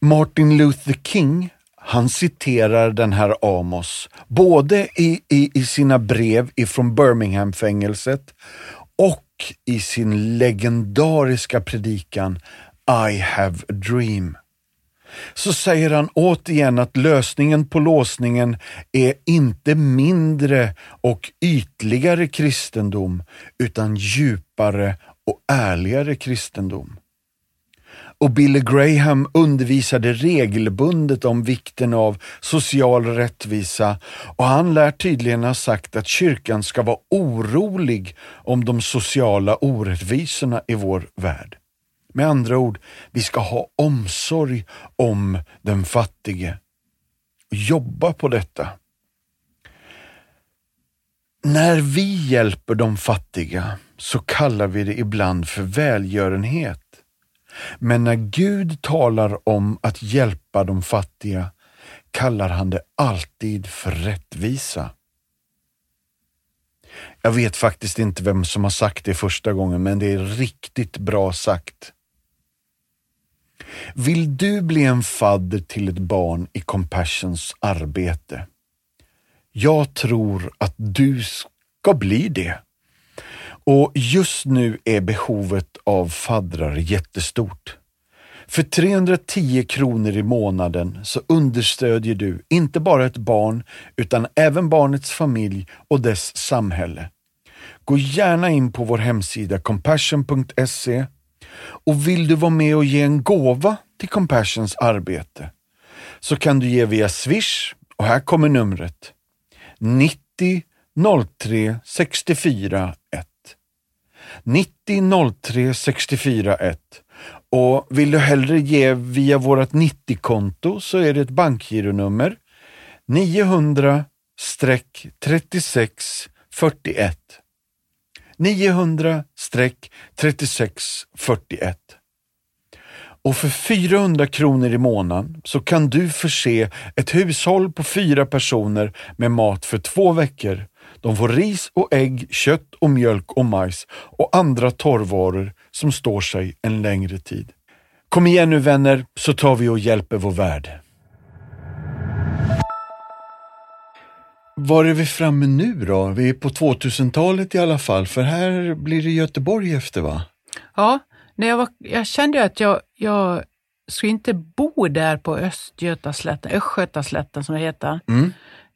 Martin Luther King han citerar den här Amos, både i, i, i sina brev ifrån Birmingham-fängelset och i sin legendariska predikan I have a dream. Så säger han återigen att lösningen på låsningen är inte mindre och ytligare kristendom, utan djupare och ärligare kristendom och Billy Graham undervisade regelbundet om vikten av social rättvisa och han lär tydligen ha sagt att kyrkan ska vara orolig om de sociala orättvisorna i vår värld. Med andra ord, vi ska ha omsorg om den fattige. Jobba på detta. När vi hjälper de fattiga så kallar vi det ibland för välgörenhet. Men när Gud talar om att hjälpa de fattiga kallar han det alltid för rättvisa. Jag vet faktiskt inte vem som har sagt det första gången, men det är riktigt bra sagt. Vill du bli en fadder till ett barn i Compassions arbete? Jag tror att du ska bli det. Och just nu är behovet av faddrar jättestort. För 310 kronor i månaden så understödjer du inte bara ett barn utan även barnets familj och dess samhälle. Gå gärna in på vår hemsida compassion.se och vill du vara med och ge en gåva till Compassions arbete så kan du ge via Swish och här kommer numret 90 03 64 90 03 64 1. Och vill du hellre ge via vårt 90-konto så är det ett bankgironummer 900 36 41. 900 36 41. Och för 400 kronor i månaden så kan du förse ett hushåll på fyra personer med mat för två veckor de får ris och ägg, kött och mjölk och majs och andra torrvaror som står sig en längre tid. Kom igen nu vänner, så tar vi och hjälper vår värld. Var är vi framme nu då? Vi är på 2000-talet i alla fall, för här blir det Göteborg efter va? Ja, när jag, var, jag kände att jag, jag skulle inte bo där på Östgötaslätten, Östgötaslätten som det heter. Mm.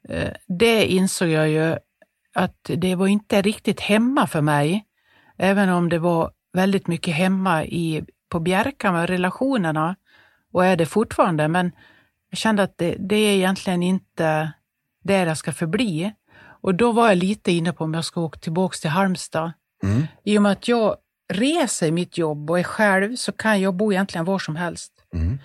Eh, det insåg jag ju att det var inte riktigt hemma för mig. Även om det var väldigt mycket hemma i, på Bjärka med relationerna och är det fortfarande. Men jag kände att det, det är egentligen inte där jag ska förbli. Och då var jag lite inne på om jag ska åka tillbaka till Halmstad. Mm. I och med att jag reser i mitt jobb och är själv så kan jag bo egentligen var som helst. Mm.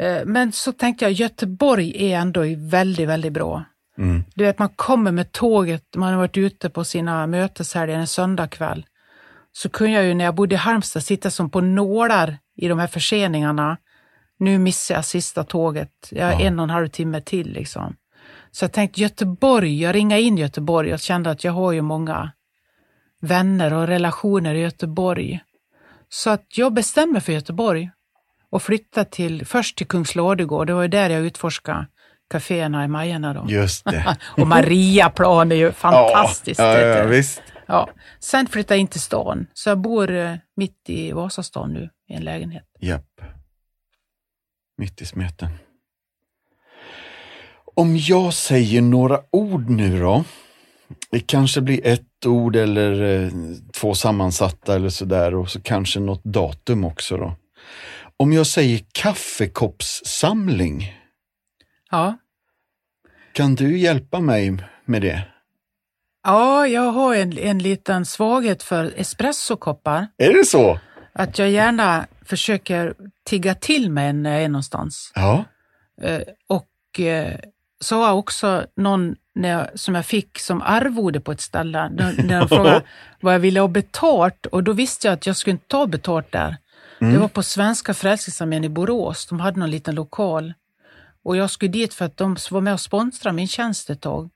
Eh, Men så tänkte jag, Göteborg är ändå väldigt, väldigt bra. Mm. Du vet, man kommer med tåget, man har varit ute på sina möteshelger en söndagkväll. Så kunde jag ju när jag bodde i Halmstad sitta som på nålar i de här förseningarna. Nu missar jag sista tåget. Jag har Ja. en och en halv timme till liksom. Så jag tänkte Göteborg, jag ringade in Göteborg och kände att jag har ju många vänner och relationer i Göteborg. Så att jag bestämde mig för Göteborg och flyttade till, först till Kungslådegård. Det var ju där jag utforskade kaféerna i Majerna då. Just det. (laughs) Och Mariaplan är ju fantastiskt. Ja, ja, ja, visst. Ja. Sen flyttade jag in till stan, så jag bor eh, mitt i Vasastan nu i en lägenhet. Japp. Mitt i smeten. Om jag säger några ord nu då. Det kanske blir ett ord eller eh, två sammansatta eller sådär och så kanske något datum också då. Om jag säger kaffekoppssamling, Ja. kan du hjälpa mig med det? ja, jag har en, en liten svaghet för espressokoppar. Är det så? Att jag gärna försöker tigga till mig när jag är någonstans. Ja. Eh, och eh, så har jag också någon jag, som jag fick som arvode på ett ställe, när, de (laughs) frågade vad jag ville ha betalt och då visste jag att jag skulle inte ta betalt där. Det var på Svenska Frälsningsarmén i Borås, de hade någon liten lokal. Och jag skulle dit för att de var med och sponsrade min tjänst ett tag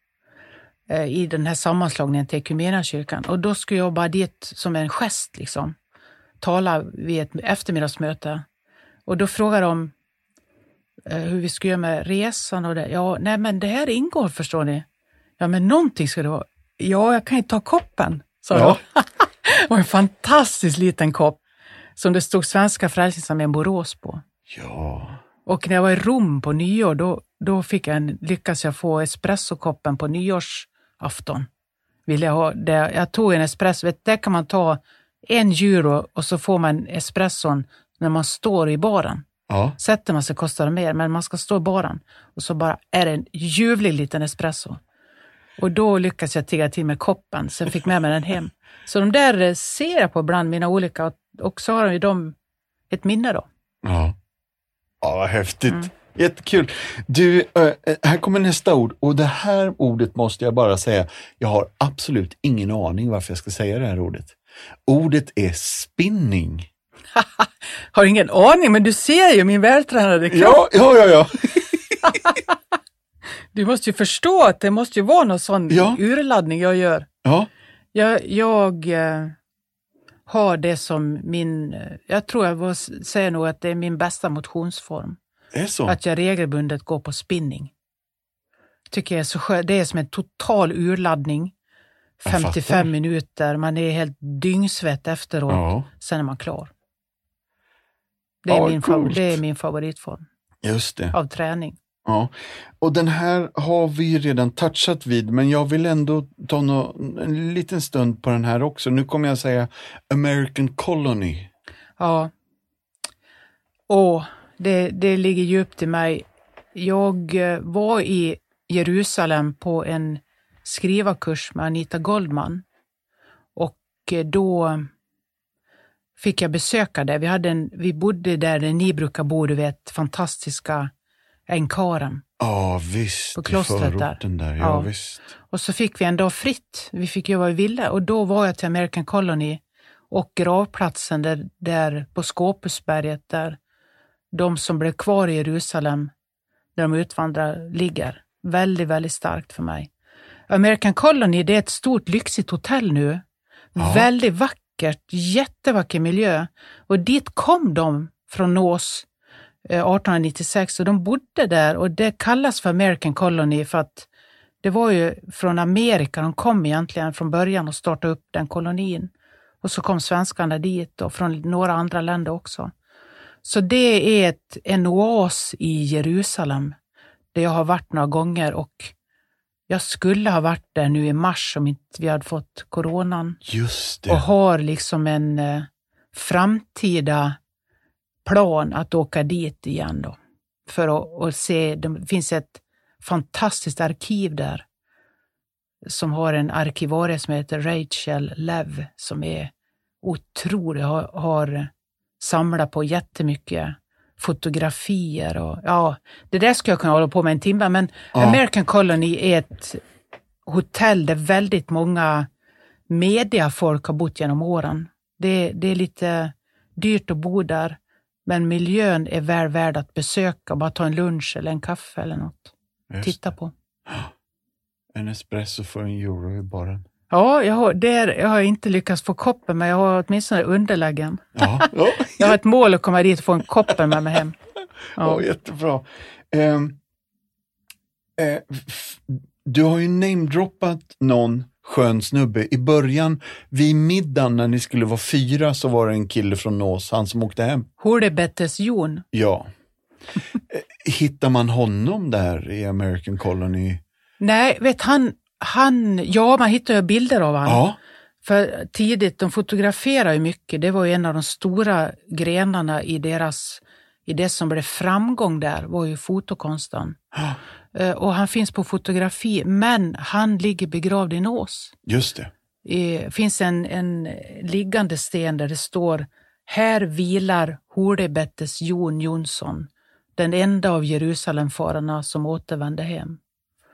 eh, i den här sammanslagningen till Equmeniakyrkan. Och då skulle jag bara dit som en gest, liksom. Tala vid ett eftermiddagsmöte. Och då frågade de eh, hur vi skulle göra med resan och det. Ja, nej men det här ingår förstår ni. Ja, men någonting ska det vara. Ja, jag kan ju ta koppen, sa Ja. jag. (laughs) och en fantastisk liten kopp som det stod Svenska Frälsningsarmén Borås på. Ja. Och när jag var i Rom på nyår, då, då fick jag en, lyckades jag få espressokoppen på nyårsafton. Ville jag, ha det. jag tog en espresso, vet, där kan man ta en euro och så får man espresson när man står i baren. Ja. Sätter man sig kostar det mer, men man ska stå i baren och så bara är det en ljuvlig liten espresso. Och då lyckades jag tigga till med koppen, sen fick med mig den hem. Så de där ser jag på bland mina olika, och- och så har ju de ett minne då. Ja. Ja, vad häftigt. Jättekul. Du, äh, här kommer nästa ord och det här ordet måste jag bara säga, jag har absolut ingen aning varför jag ska säga det här ordet. Ordet är spinning. (laughs) Har ingen aning, men du ser ju min vältränade kropp. Ja, ja, ja, ja. (laughs) Du måste ju förstå att det måste ju vara någon sån Ja. urladdning jag gör. ja. Jag, jag eh, har det som min, jag tror jag säga nog att det är min bästa motionsform. Är så. Att jag regelbundet går på spinning. Tycker jag är så skönt. Det är som en total urladdning. Jag fattar. 55 minuter, man är helt dyngsvett efteråt. Ja, Sen är man klar. Det är, Ja, min, coolt. det är min favoritform just det. av träning. Ja. Och den här har vi ju redan touchat vid, men jag vill ändå ta no en liten stund på den här också. Nu kommer jag säga American Colony. Ja. Och det, det ligger djupt i mig. Jag eh, var i Jerusalem på en skrivarkurs med Anita Goldman och eh, då fick jag besöka det. Vi, hade en, vi bodde där ni brukar bo, du vet, fantastiska Enkarem. Ja, visst. På klostret där. där. Ja, Ja. visst. Och så fick vi en dag fritt. Vi fick göra vad vi ville och då var jag till American Colony och gravplatsen där, där på Skåpusberget där de som blev kvar i Jerusalem när de utvandrar ligger. Väldigt, väldigt starkt för mig. American Colony det är ett stort lyxigt hotell nu. Ja. Väldigt vackert, jättevacker miljö. Och dit kom de från Nås 1896 och de bodde där och det kallas för American Colony för att det var ju från Amerika de kom egentligen från början och startade upp den kolonin. Och så kom svenskarna dit och från några andra länder också. Så det är ett, en oas i Jerusalem där jag har varit några gånger och jag skulle ha varit där nu i mars om inte vi hade fått coronan Just och det. har liksom en eh, framtida plan att åka dit igen då. För att, att se, det finns ett fantastiskt arkiv där som har en arkivarie som heter Rachel Lev som är otrolig, har, har samlat på jättemycket fotografier och ja, det där skulle jag kunna hålla på med en timme, men Ja. American Colony är ett hotell där väldigt många mediafolk har bott genom åren. Det, det är lite dyrt att bo där, men miljön är väl värd att besöka, bara ta en lunch eller en kaffe eller något. Just Titta på. (gasps) En espresso för en euro i baren. Ja, jag har, det är, jag har inte lyckats få koppen, men jag har åtminstone underläggen. Ja, ja. (laughs) Jag har ett mål att komma dit och få en koppen med mig hem. ja. (laughs) Ja. jättebra. Eh, f- du har ju namedroppat någon skön snubbe. I början, vid middagen när ni skulle vara fyra, så var det en kille från Nås, han som åkte hem. Hordebettes Jon. Ja. Eh, Hittar man honom där i American Colony? Nej, vet han, han, ja man hittar ju bilder av honom. Ja. För tidigt, de fotograferar ju mycket. Det var ju en av de stora grenarna i deras, i det som blev framgång där, var ju fotokonsten. Eh, Och han finns på fotografi, men han ligger begravd i Nås. Just det. Det finns en, en liggande sten där det står Här vilar Hordebettes Jon Jonsson, den enda av Jerusalemfararna som återvände hem.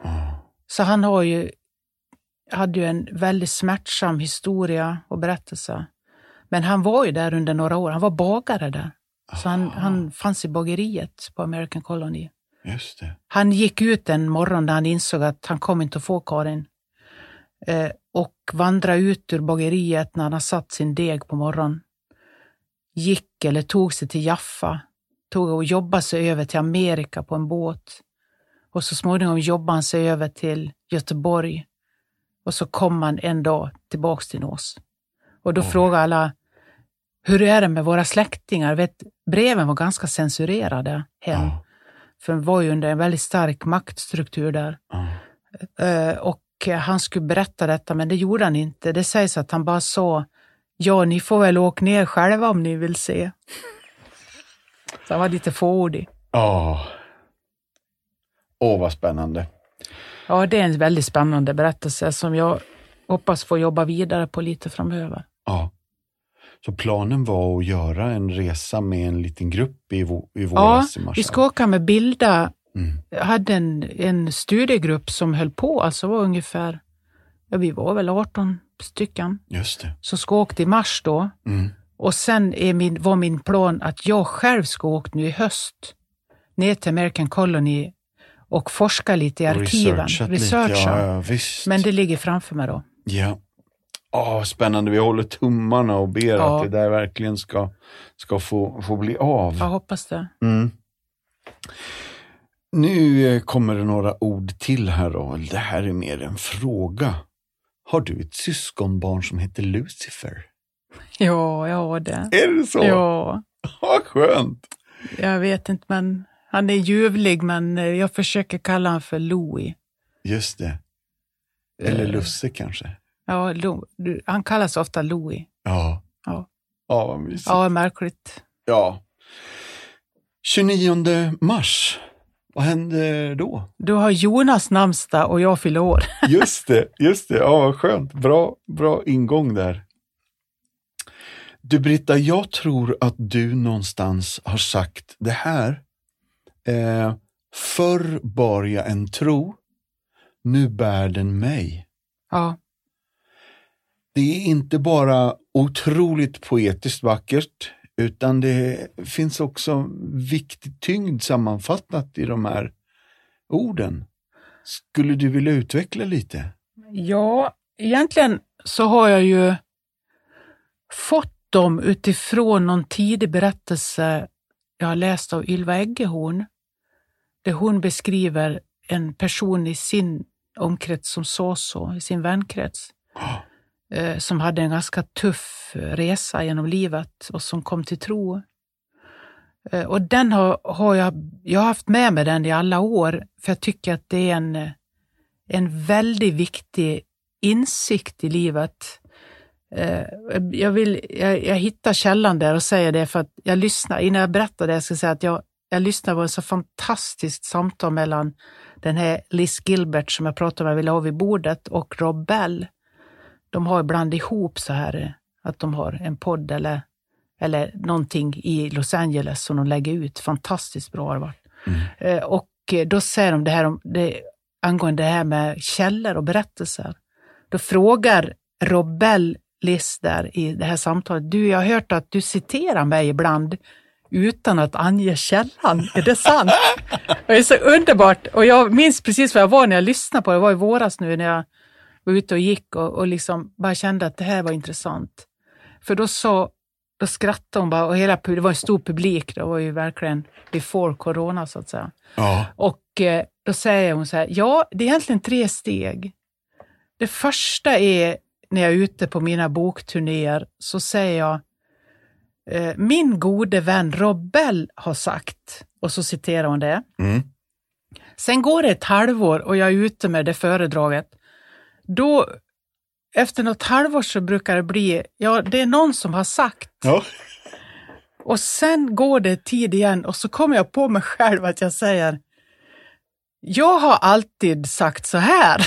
Ja. Så han har ju, hade ju en väldigt smärtsam historia och berättelse. Men han var ju där under några år. Han var bagare där. Så han, Ah. han fanns i bageriet på American Colony. Han gick ut en morgon när han insåg att han kom inte att få Karin. Eh, och vandrade ut ur bageriet när han har satt sin deg på morgonen. Gick eller tog sig till Jaffa. Tog och jobbade sig över till Amerika på en båt. Och så småningom jobbade han sig över till Göteborg. Och så kom han en dag tillbaks till Nås. Och då Oj. frågade alla, hur är det med våra släktingar? Vet, breven var ganska censurerade hem. Ja. För det var ju under en väldigt stark maktstruktur där. Eh, Och han skulle berätta detta, men det gjorde han inte. Det sägs att han bara sa, ja, ni får väl åka ner själva om ni vill se. Så han var lite fåordig. Ja. Åh, vad spännande. Ja, det är en väldigt spännande berättelse som jag hoppas få jobba vidare på lite framöver. Ja. Så planen var att göra en resa med en liten grupp i, i Ja, våras i mars. vi ska åka med Bilda. Mm. Jag hade en, en studiegrupp som höll på, alltså var ungefär, ja, vi var väl 18 stycken, Just det. som ska åka i mars då. Mm. Och sen är min, var min plan att jag själv ska åka nu i höst ner till American Colony och forska lite i arkiven. researchat Researcha. lite. Ja, ja. Men det ligger framför mig då. Ja. Åh, spännande. Vi håller tummarna och ber Ja. att det där verkligen ska, ska få, få bli av. Jag hoppas det. Mm. Nu eh, kommer det några ord till här då. Det här är mer en fråga. Har du ett syskonbarn som heter Lucifer? (laughs) Ja, jag har det. Är det så? Ja, Vad skönt. jag vet inte, men han är ljuvlig, men eh, jag försöker kalla honom för Louie. Just det. Eller Eh. Lusse kanske. Ja, Lo, du- han kallas ofta Louie. Ja. Ja. Ja, vad mysigt. Ja, märkligt. Ja. 29 mars. Vad händer då? Du har Jonas namnsdag och jag fyller år. (laughs) Just det, just det. Ja, vad skönt. Bra, bra ingång där. Du Britta, jag tror att du någonstans har sagt det här. Eh, Förr bar jag en tro, nu bär den mig. Ja, Det är inte bara otroligt poetiskt vackert, utan det finns också viktig tyngd sammanfattat i de här orden. Skulle du vilja utveckla lite? Ja, egentligen så har jag ju fått dem utifrån någon tidig berättelse jag har läst av Ylva Eggehorn, där hon beskriver en person i sin omkrets som sa så, i sin vänkrets, eh, Eh, som hade en ganska tuff eh, resa genom livet och som kom till tro. Eh, och den har, har jag, jag har haft med mig den i alla år, för jag tycker att det är en, en väldigt viktig insikt i livet. Jag, vill, jag, jag hittar källan där och säger det för att jag lyssnar, innan jag berättar det, jag ska säga att jag, jag lyssnade på ett så fantastiskt samtal mellan den här Liz Gilbert som jag pratade med vid vid bordet och Rob Bell. De har ibland ihop så här eh, att de har en podd eller eller någonting i Los Angeles som de lägger ut. Fantastiskt bra har det varit. Eh, och eh, då säger de det här om, det, angående det här med källor och berättelser. Då frågar Robell Liss där i det här samtalet, du jag har hört att du citerar mig ibland utan att ange källan. Är det sant? (laughs) det är så underbart. Och jag minns precis vad jag var när jag lyssnade på det. Det var i våras nu när jag var ute och gick och, och liksom bara kände att det här var intressant. För då sa då skrattade hon bara och hela, det var en stor publik, det var ju verkligen before corona så att säga. Ja. Och eh, då säger hon så här, ja det är egentligen tre steg. Det första är när jag är ute på mina bokturnéer så säger jag, eh, min gode vän Robell har sagt, och så citerar hon det. Mm. Sen går det ett halvår och jag är ute med det föredraget. Då, efter något halvår så brukar det bli, ja det är någon som har sagt. Ja. Och sen går det tid igen och så kommer jag på mig själv att jag säger, jag har alltid sagt så här. (laughs)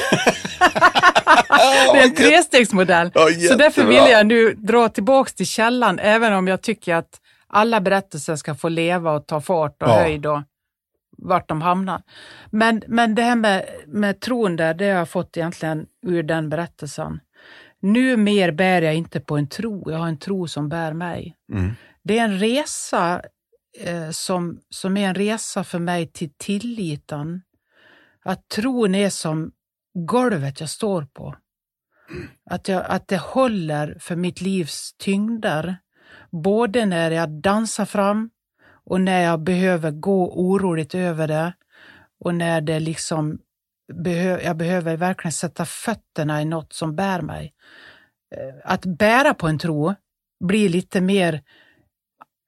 det är en trestegsmodell. Ja, så därför vill jag nu dra tillbaks till källan, även om jag tycker att alla berättelser ska få leva och ta fart och Ja. höjd och vart de hamnar. Men, men det här med, med tron där, det har jag fått egentligen ur den berättelsen. Nu mer bär jag inte på en tro, jag har en tro som bär mig. Mm. Det är en resa eh, som, som är en resa för mig till tilliten. Att tron är som golvet jag står på. Att, jag, att det håller för mitt livs tyngder. Både när jag dansar fram och när jag behöver gå oroligt över det och när det liksom behö, jag behöver verkligen sätta fötterna i något som bär mig. Eh, Att bära på en tro blir lite mer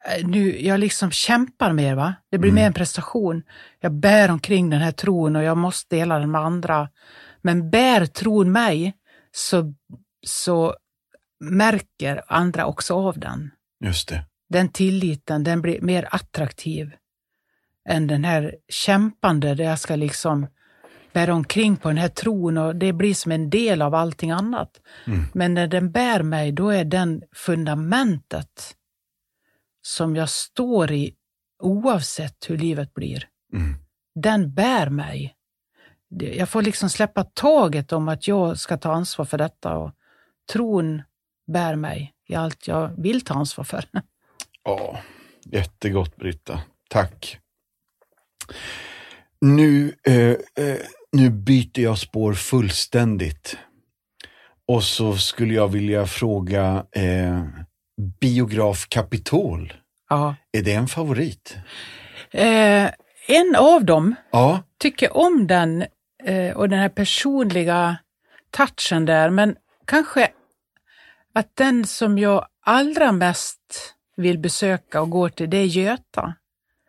eh, nu, jag liksom kämpar mer, va? Det blir Mm. mer en prestation. Jag bär omkring den här tron och jag måste dela den med andra. Men bär tron mig så, så märker andra också av den. Just det. Den tilliten, den blir mer attraktiv än den här kämpande där jag ska liksom bära omkring på den här tron och det blir som en del av allting annat. Mm. Men när den bär mig, då är den fundamentet som jag står i oavsett hur livet blir. Mm. Den bär mig. Jag får liksom släppa taget om att jag ska ta ansvar för detta och tron bär mig i allt jag vill ta ansvar för. (laughs) Ja, jättegott Britta. Tack. Nu, eh, eh, nu byter jag spår fullständigt. Och så skulle jag vilja fråga eh, Biograf Kapitol. Ja. Är det en favorit? Eh, en av dem Ja. tycker om den eh, och den här personliga touchen där, men kanske att den som jag allra mest vill besöka och går till, det är Göta.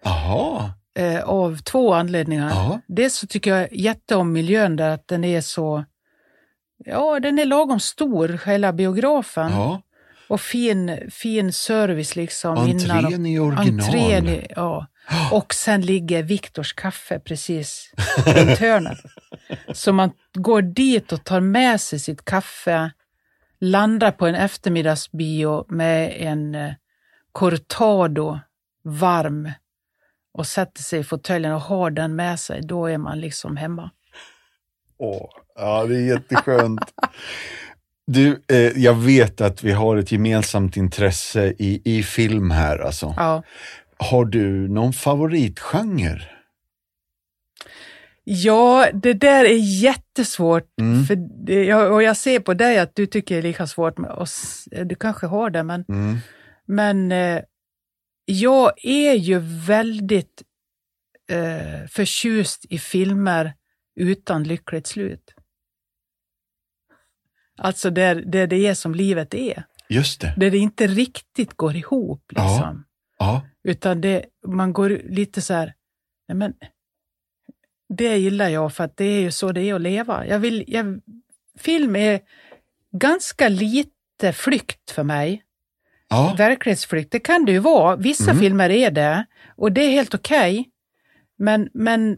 Jaha. Eh, av två anledningar. Ja. Dels så tycker jag jätte om miljön där, att den är så, ja den är lagom stor, hela biografen. Ja. Och fin, fin service liksom innan. Entrén i original. Entrén i, ja. (gasps) Och sen ligger Viktors kaffe precis runt (laughs) hörnet. Så man går dit och tar med sig sitt kaffe, landar på en eftermiddagsbio med en eh, cortado varm och sätter sig i fåtöljen och har den med sig. Då är man liksom hemma. Åh, ja, det är jätteskönt. Du, eh, jag vet att vi har ett gemensamt intresse i, i film här. Alltså. Ja. Har du någon favoritgenre? Ja, det där är jättesvårt. Mm. För det, och jag ser på dig att du tycker det är lika svårt med oss. Du kanske har det, men, Mm. Men eh, jag är ju väldigt eh, förtjust i filmer utan lyckligt slut. Alltså där, där det är som livet är. Just det. Där det inte riktigt går ihop. Ja. Liksom. Ja. Utan det, man går lite så här, nej men det gillar jag för att det är ju så det är att leva. Jag vill, jag, film är ganska lite flykt för mig. Ja. Verklighetsflykt, det kan det ju vara. Vissa Mm. filmer är det och det är helt okej. Men, men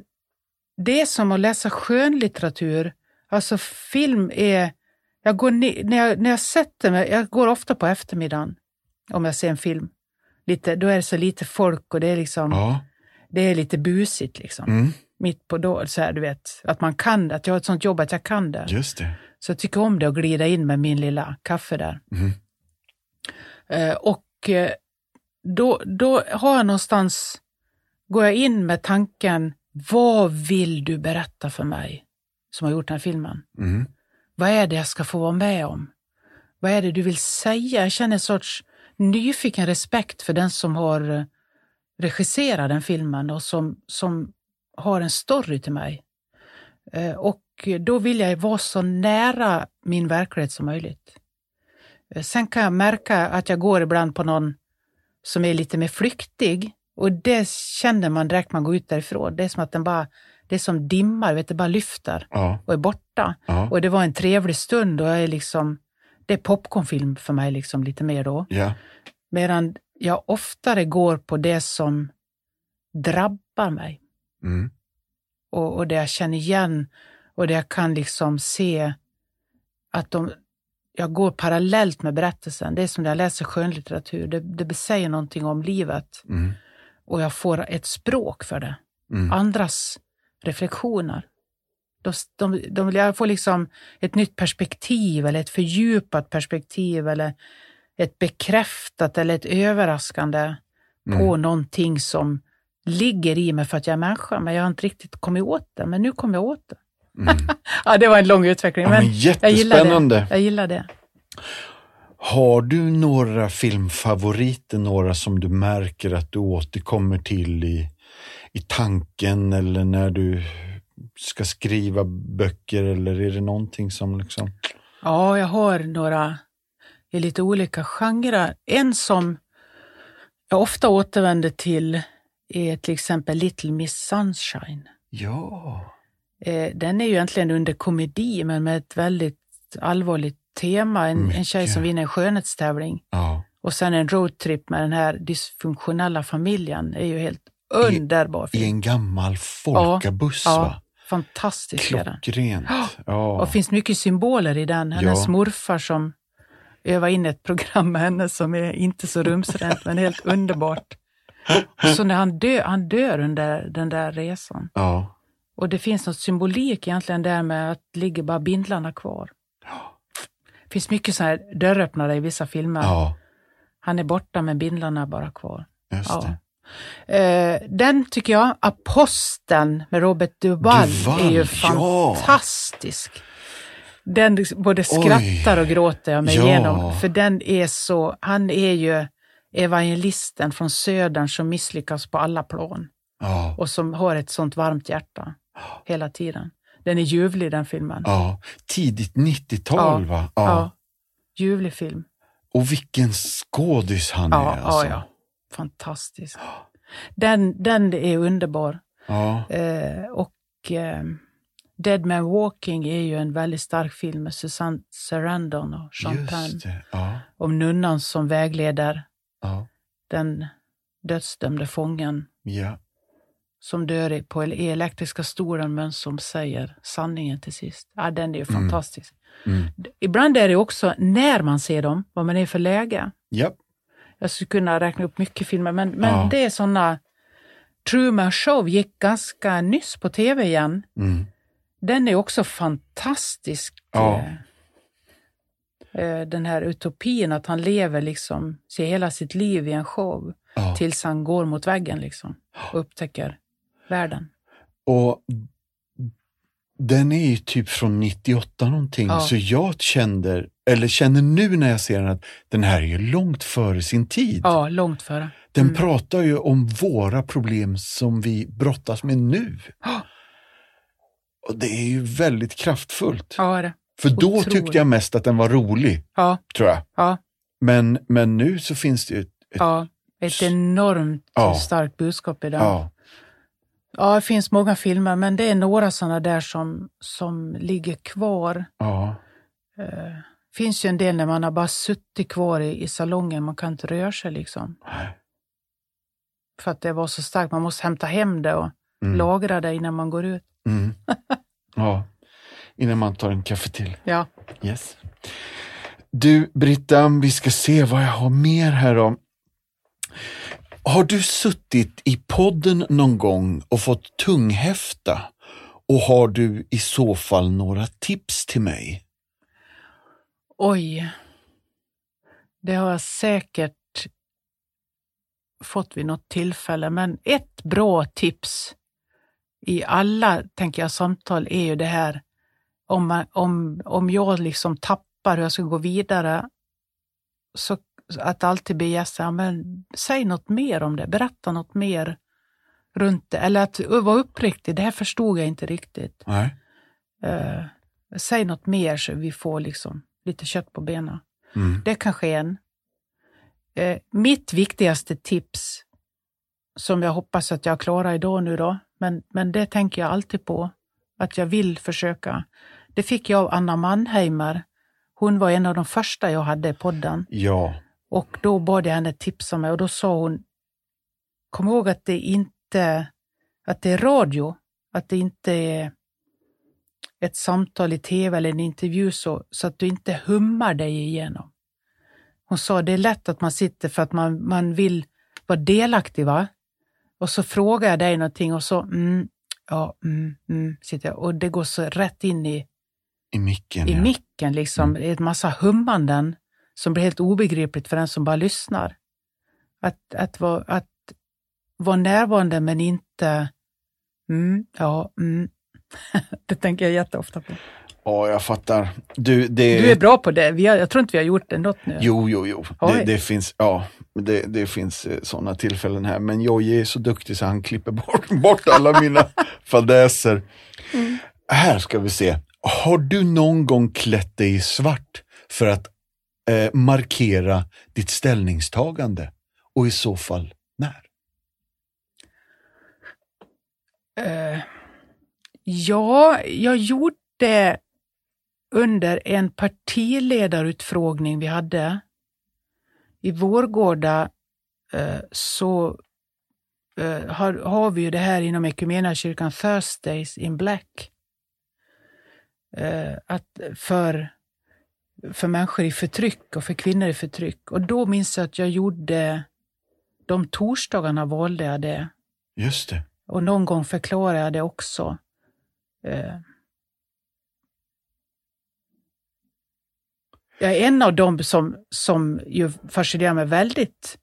det är som att läsa skönlitteratur. Alltså film är, jag går när, jag, när jag sätter mig, jag går ofta på eftermiddagen om jag ser en film. lite, då är det så lite folk och det är liksom, Ja. det är lite busigt liksom. Mm. Mitt på då, så här, du vet, att man kan det, att jag har ett sånt jobb att jag kan det. Just det. Så jag tycker om det att glida in med min lilla kaffe där. Mm. Eh, och eh, då, då har jag någonstans, går jag in med tanken, vad vill du berätta för mig som har gjort den här filmen? Mm. Vad är det jag ska få vara med om? Vad är det du vill säga? Jag känner en sorts nyfiken respekt för den som har eh, regisserat den filmen och som, som har en story till mig. Och då vill jag vara så nära min verklighet som möjligt. Eh, Sen kan jag märka att jag går ibland på någon som är lite mer flyktig och det känner man direkt man går ut därifrån. Det är som att den bara, det är som dimmar, vet, det bara lyfter Ja. och är borta. Ja. Och det var en trevlig stund och jag är liksom, det är popcornfilm för mig liksom lite mer då. Ja. Medan jag oftare går på det som drabbar mig Mm. och, och det jag känner igen och det jag kan liksom se att de, jag går parallellt med berättelsen. Det är som när jag läser skönlitteratur. Det, det säger någonting om livet Mm. och jag får ett språk för det. Mm. Andras reflektioner. De, de, de, jag får liksom ett nytt perspektiv eller ett fördjupat perspektiv eller ett bekräftat eller ett överraskande Mm. på någonting som ligger i mig för att jag är människa, men jag har inte riktigt kommit åt det. Men nu kommer jag åt det. Mm. (laughs) Ja, det var en lång utveckling, Ja, men, men jag gillar jättespännande. det. Jag gillar det. Har du några filmfavoriter, några som du märker att du återkommer till i, i tanken eller när du ska skriva böcker eller är det någonting som liksom... Ja, jag har några i lite olika genrer. En som jag ofta återvänder till är till exempel Little Miss Sunshine. Ja. Eh, Den är ju egentligen under komedi, men med ett väldigt allvarligt tema. En, en tjej som vinner en skönhetstävling Ja. och sen en roadtrip med den här dysfunktionella familjen är ju helt underbar. I film. en gammal folkabuss ja, va? Fantastisk. Klockrent. Ja. Och det finns mycket symboler i den. Hennes Ja. morfar som övar in ett program med henne som är inte så rumsrent, men helt underbart. Så när han dör, han dör under den där resan. ja. Och det finns något symbolik egentligen där med att ligger bara bindlarna kvar. Det finns mycket så här dörröppnare i vissa filmer. ja, Han är borta men bindlarna är bara kvar. Ja. Eh, den tycker jag, Aposteln med Robert Duvall, Duvall, är ju ja. fantastisk. Den liksom både skrattar och gråter jag mig Ja. igenom. För den är så, han är ju evangelisten från södern som misslyckas på alla plan Ja. och som har ett sånt varmt hjärta hela tiden. Den är ljuvlig den filmen. ja. Tidigt 90-tal Ja. va? Ja. Ljuvlig film. Och vilken skådis han Ja, är alltså. ja, ja. Fantastisk. Den, den är underbar. Ja. Eh, och eh, Dead Man Walking är ju en väldigt stark film med Susanne Sarandon och Sean Penn. Ja. Om nunnan som vägleder Ja. den dödsdömde fången ja. Som dör på el- elektriska stolen men som säger sanningen till sist. Ja, den är ju Mm. fantastisk. Mm. D- Ibland är det också när man ser dem, vad man är för läge. Ja. Jag skulle kunna räkna upp mycket filmer, men, men Ja. det är sådana... Truman Show gick ganska nyss på tv igen. Mm. Den är också fantastisk. Ja. eh, eh, Den här utopin att han lever liksom, ser hela sitt liv i en show Ja. tills han går mot väggen liksom och upptäcker världen. Och den är ju typ från 98 någonting, Ja. så jag kände, eller känner nu när jag ser den att den här är ju långt före sin tid. Ja, långt före. Den Mm. pratar ju om våra problem som vi brottas med nu. Ja. Och det är ju väldigt kraftfullt. Ja, det. För då otroligt. tyckte jag mest att den var rolig, Ja, tror jag. ja, Men, men nu så finns det ju ett, ett ja. Ett enormt starkt budskap i den. Ja, det finns många filmer, men det är några sådana där som, som ligger kvar. ja, Eh, finns ju en del när man har bara suttit kvar i, i salongen, man kan inte röra sig liksom. Nej. För att det var så starkt, man måste hämta hem det och Mm. lagra det innan man går ut. Mm. (laughs) ja. Innan man tar en kaffe till. Ja. Yes. Du, Britta, vi ska se vad jag har mer här om. Har du suttit i podden någon gång och fått tunghäfta? Och har du i så fall några tips till mig? Oj. Det har jag säkert fått vid något tillfälle, men ett bra tips i alla, tänker jag, samtal är ju det här om, man, om, om jag liksom tappar hur jag ska gå vidare, så att alltid be gästen, men säg något mer om det, berätta något mer runt det. Eller att vara uppriktig, det här förstod jag inte riktigt. Nej. Uh, säg något mer så vi får liksom lite kött på benen. Mm. Det kanske är en. Uh, mitt viktigaste tips, som jag hoppas att jag klarar idag nu då, men, men det tänker jag alltid på, att jag vill försöka. Det fick jag av Anna Mannheimer. Hon var en av de första jag hade i podden. Ja. Och då bad jag henne tipsa mig och då sa hon, kom ihåg att det inte att det är radio, att det inte är ett samtal i tv eller en intervju så, så att du inte hummar dig igenom. Hon sa, det är lätt att man sitter för att man, man vill vara delaktig va? Och så frågar jag dig någonting och så, mm, ja, mm, mm, sitter jag. Och det går så rätt in i, I micken. i ja. micken liksom. Det är en massa hummanden som blir helt obegripligt för den som bara lyssnar. Att, att, vara, att vara närvarande men inte, mm, ja, mm. (laughs) det tänker jag jätteofta på. Ja, jag fattar. Du, det... Du är bra på det. Vi har, jag tror inte vi har gjort det något nu. Jo, jo, jo. Det, det finns, ja, det, det finns sådana tillfällen här. Men Jojje är så duktig så han klipper bort, (laughs) bort alla mina (laughs) fadäser. Mm. Här ska vi se. Har du någon gång klätt dig i svart för att eh, markera ditt ställningstagande? Och i så fall när? Eh, ja, jag gjorde under en partiledarutfrågning vi hade i Vårgårda eh, så eh, har, har vi ju det här inom Equmeniakyrkan, Thursdays in Black. Eh, att för, för människor i förtryck och för kvinnor i förtryck. Och då minns jag att jag gjorde, de torsdagarna valde jag det. Just det. Och någon gång förklarar jag det också. Eh, Jag är en av dem som, som ju fascinerar mig väldigt,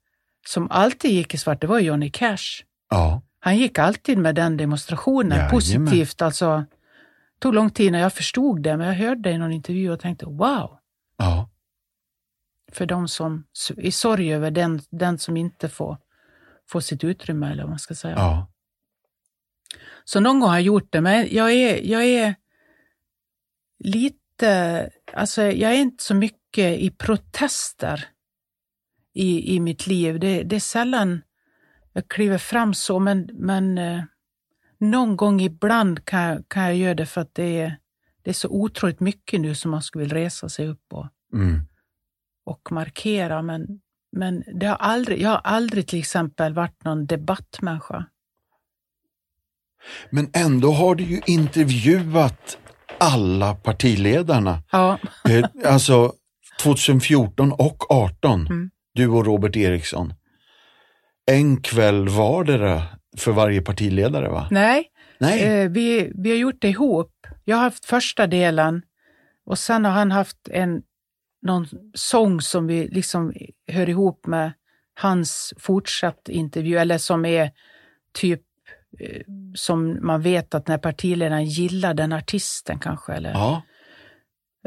som alltid gick i svart, det var Johnny Cash. Ja, Han gick alltid med den demonstrationen, Jajamän. positivt. Alltså, det tog lång tid när jag förstod det, men jag hörde det i någon intervju och tänkte wow, ja, för de som är sorg över den, den som inte får, får sitt utrymme, eller vad man ska säga. ja. Så någon gång har jag gjort det, men jag är, jag är lite, alltså jag är inte så mycket i protester i, i mitt liv. Det, det är sällan jag kliver fram så, men, men eh, någon gång ibland kan, kan jag göra det för att det är, det är så otroligt mycket nu som man skulle vilja resa sig upp och, Mm. Och markera. Men, men det har aldrig, jag har aldrig till exempel varit någon debattmänniska. Men ändå har du ju intervjuat alla partiledarna. Ja, Eh, alltså 2014 och 2018, Mm. du och Robert Eriksson. En kväll vardera för varje partiledare va? nej, Nej. Eh, vi, vi har gjort det ihop. Jag har haft första delen och sen har han haft en, någon sång som vi liksom hör ihop med hans fortsatt intervju, eller som är typ eh, som man vet att när partiledaren gillar den artisten kanske. Eller, Ja,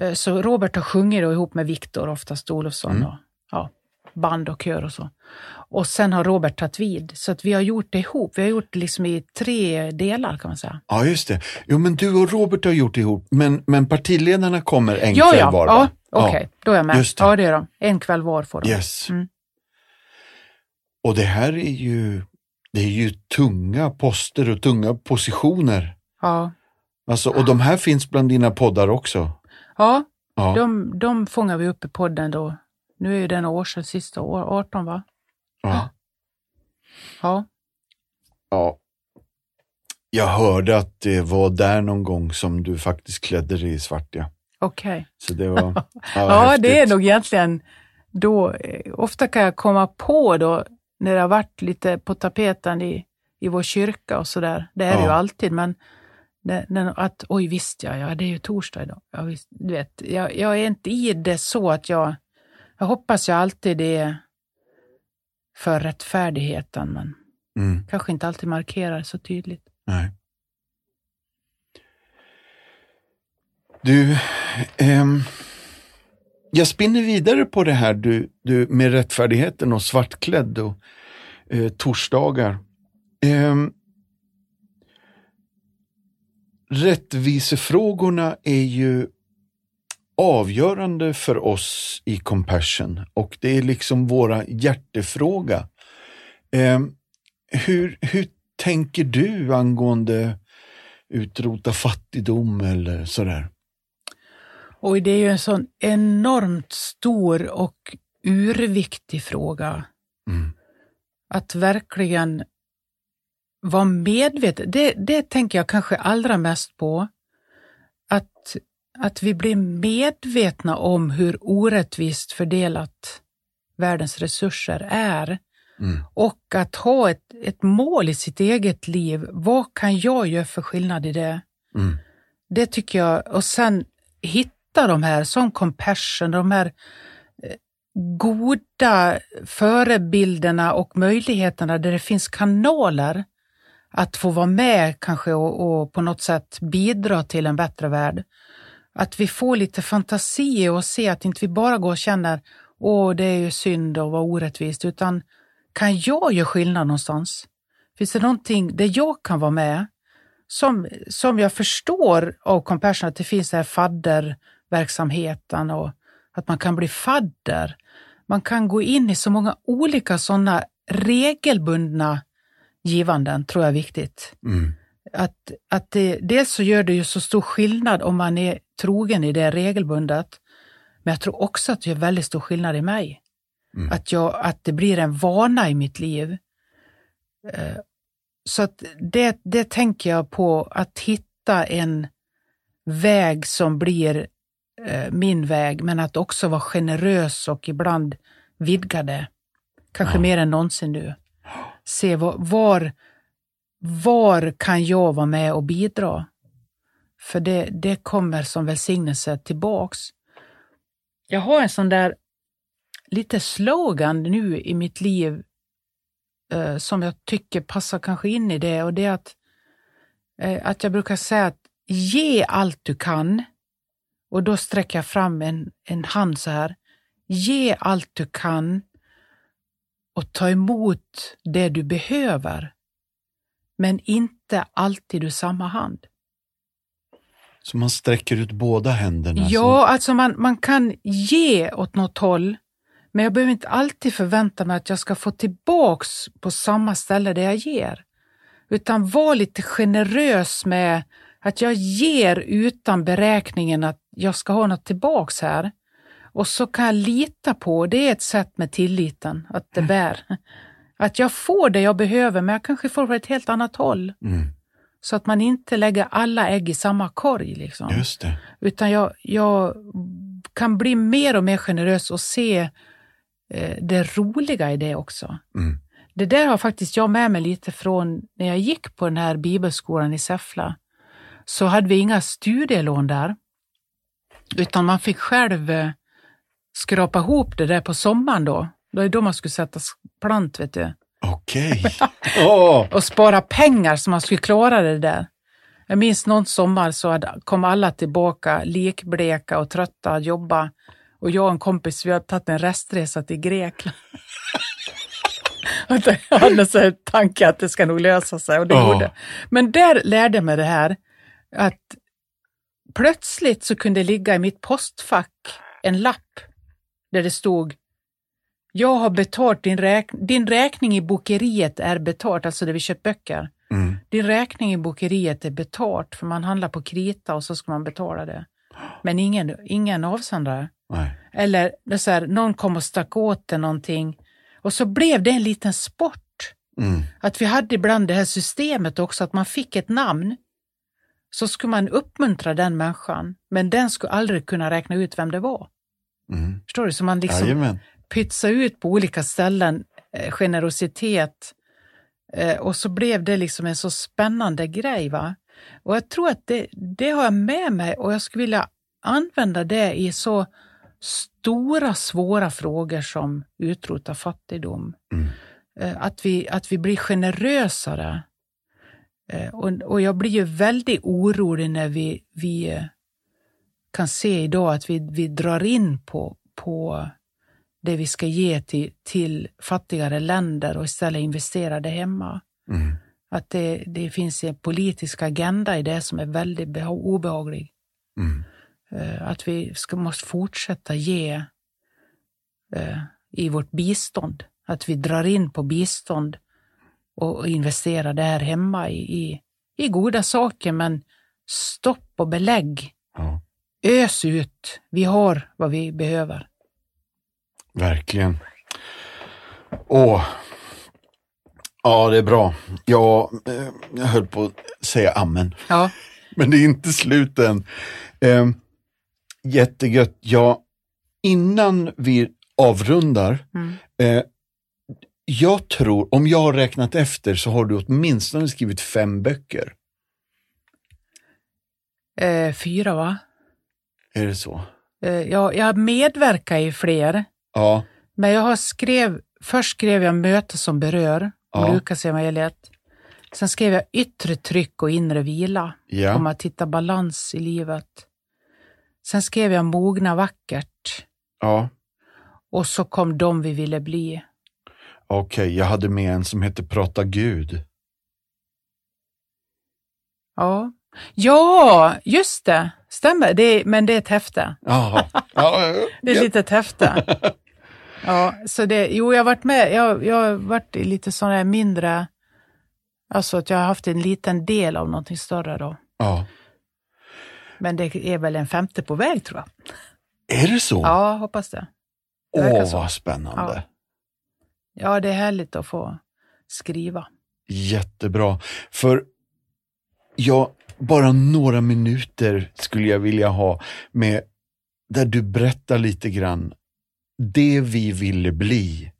Eh, Så Robert har sjungit ihop med Viktor, oftast Olofsson, Mm. och, ja, band och kör och så. Och sen har Robert tagit vid, så att vi har gjort det ihop. Vi har gjort det liksom i tre delar kan man säga. ja, just det. Jo, men du och Robert har gjort det ihop, men, men partiledarna kommer en ja, kväll ja, var ja, okej, då är jag med. just det. Ja, det är de. En kväll var får de. Yes. Mm. Och det här är ju, det är ju tunga poster och tunga positioner. Ja, Alltså, och de här finns bland dina poddar också. ja Ja, de, de fångar vi upp i podden då. Nu är ju den år sedan, sista år, 18 va? ja, Ja, ja. Jag hörde att det var där någon gång som du faktiskt klädde dig i svart. Ja. okej. Så det var (laughs) ja, Ja, det är nog egentligen då, eh, ofta kan jag komma på då, när det har varit lite på tapeten i, i vår kyrka och sådär. Det är det Ja. ju alltid, men det, när, att oj visst ja, ja, det är ju torsdag idag. Ja, visst, du vet, jag, jag är inte i det så att jag, jag hoppas jag alltid det är för rättfärdigheten, men Mm. kanske inte alltid markerar så tydligt. Nej. Du, ehm, jag spinner vidare på det här du, du, med rättfärdigheten och svartklädd och eh, torsdagar. Ehm, rättvisefrågorna är ju avgörande för oss i Compassion och det är liksom våra hjärtefråga. Ehm, hur, hur tänker du angående utrota fattigdom eller sådär? Och det är ju en sån enormt stor och urviktig fråga. Mm. Att verkligen vara medveten. Det, det tänker jag kanske allra mest på. Att, att vi blir medvetna om hur orättvist fördelat världens resurser är. Mm. Och att ha ett, ett mål i sitt eget liv. Vad kan jag göra för skillnad i det? Mm. Det tycker jag. Och sen hitta de här som compassion, de här eh, goda förebilderna och möjligheterna där det finns kanaler att få vara med kanske och, och på något sätt bidra till en bättre värld. Att vi får lite fantasi och se att inte vi bara går och känner åh, det är ju synd och vad orättvist, utan kan jag göra skillnad någonstans? Finns det någonting där jag kan vara med? Som, som jag förstår av Compassion att det finns den här fadderverksamheten och att man kan bli fadder. Man kan gå in i så många olika sådana regelbundna givanden, tror jag är viktigt. Mm. Att, att det, dels så gör det ju så stor skillnad om man är trogen i det regelbundet, men jag tror också att det gör väldigt stor skillnad i mig. Mm. Att, jag, att det blir en vana i mitt liv. Eh, Så att det, det tänker jag på, att hitta en väg som blir eh, min väg, men att också vara generös och ibland vidga det. Kanske Ja. mer än någonsin nu. Se var, var, var kan jag vara med och bidra? För det, det kommer som välsignelse tillbaks. Jag har en sån där lite slogan nu i mitt liv eh, som jag tycker passar kanske in i det och det är att, eh, att jag brukar säga att ge allt du kan och då sträcker jag fram en, en hand så här. Ge allt du kan och ta emot det du behöver. Men inte alltid ur samma hand. Så man sträcker ut båda händerna? så- Ja, alltså man, man kan ge åt något håll, men jag behöver inte alltid förvänta mig att jag ska få tillbaks på samma ställe där jag ger. Utan var lite generös med att jag ger utan beräkningen att jag ska ha något tillbaks här. Och så kan jag lita på, det är ett sätt med tilliten, att det (laughs) bär. Att jag får det jag behöver, men jag kanske får på ett helt annat håll. Mm. Så att man inte lägger alla ägg i samma korg. Liksom. Just det. Utan jag, jag kan bli mer och mer generös och se eh, det roliga i det också. Mm. Det där har faktiskt jag med mig lite från när jag gick på den här bibelskolan i Säffla. Så hade vi inga studielån där, utan man fick själv eh, skrapa ihop det där på sommaren då. Det är då man skulle sätta plant, vet du. Okej. (laughs) Åh! och spara pengar så man skulle klara det där. Jag minns någon sommar så kom alla tillbaka likbleka och trötta att jobba och jag och en kompis vi hade tagit en restresa till Grekland. (laughs) Och jag hade så här tanke att det ska nog lösa sig och det Ja. gjorde. Men där lärde jag mig det här att plötsligt så kunde det ligga i mitt postfack en lapp där det stod jag har betalt din, räk din räkning i bokeriet är betalt, alltså där vi köpt böcker. Mm. Din räkning i bokeriet är betalt för man handlar på krita och så ska man betala det. Men ingen, ingen avsändare. Nej. Eller så här, någon kom och stack åt det någonting och så blev det en liten sport. Mm. Att vi hade ibland det här systemet också, att man fick ett namn. Så skulle man uppmuntra den människan, men den skulle aldrig kunna räkna ut vem det var. Mm. Förstår du? Så man liksom Jajamän. Pytsa ut på olika ställen eh, generositet. Eh, och så blev det liksom en så spännande grej. Va? Och jag tror att det, det har jag med mig och jag skulle vilja använda det i så stora, svåra frågor som utrota fattigdom. Mm. Eh, att, vi, att vi blir generösare. Och, och jag blir ju väldigt orolig när vi, vi kan se idag att vi, vi drar in på, på det vi ska ge till, till fattigare länder och istället investera det hemma. Mm. Att det, det finns en politisk agenda i det som är väldigt beha- obehaglig. Mm. Eh, Att vi ska, måste fortsätta ge eh, i vårt bistånd. Att vi drar in på bistånd och, och investerar det här hemma i, i, i goda saker, men stopp och belägg. Ja, Ös ut. Vi har vad vi behöver. Verkligen. Åh. Ja, det är bra. Jag, eh, jag höll på att säga amen. Ja, Men det är inte slut än. Eh, jättegött. Ja, innan vi avrundar. Mm. Eh, jag tror, om jag har räknat efter så har du åtminstone skrivit fem böcker. eh, fyra va? Är det så? Eh, jag, jag medverkar i fler, Ja. men jag har skrev, först skrev jag Möte som berör, Ja. Lukas evangeliet. Sen skrev jag Yttre tryck och inre vila, om Ja. att hitta balans i livet. Sen skrev jag Mogna vackert ja. och så kom De vi ville bli. Okej, jag hade med en som heter Prata Gud. Ja, ja just det, stämmer. Det är, men det är ett häfte. Jaha. Ja, (laughs) Det är ett ja. litet häfte. (laughs) Ja, så det, jo, jag har varit med. Jag, jag har varit i lite sådana här mindre, alltså att jag har haft en liten del av någonting större då. ja. Men det är väl en femte på väg tror jag. Är det så? Ja, hoppas det. det Åh, så. vad spännande. Ja, det är härligt att få skriva. Jättebra. För ja, bara några minuter skulle jag vilja ha med där du berättar lite grann det vi ville bli.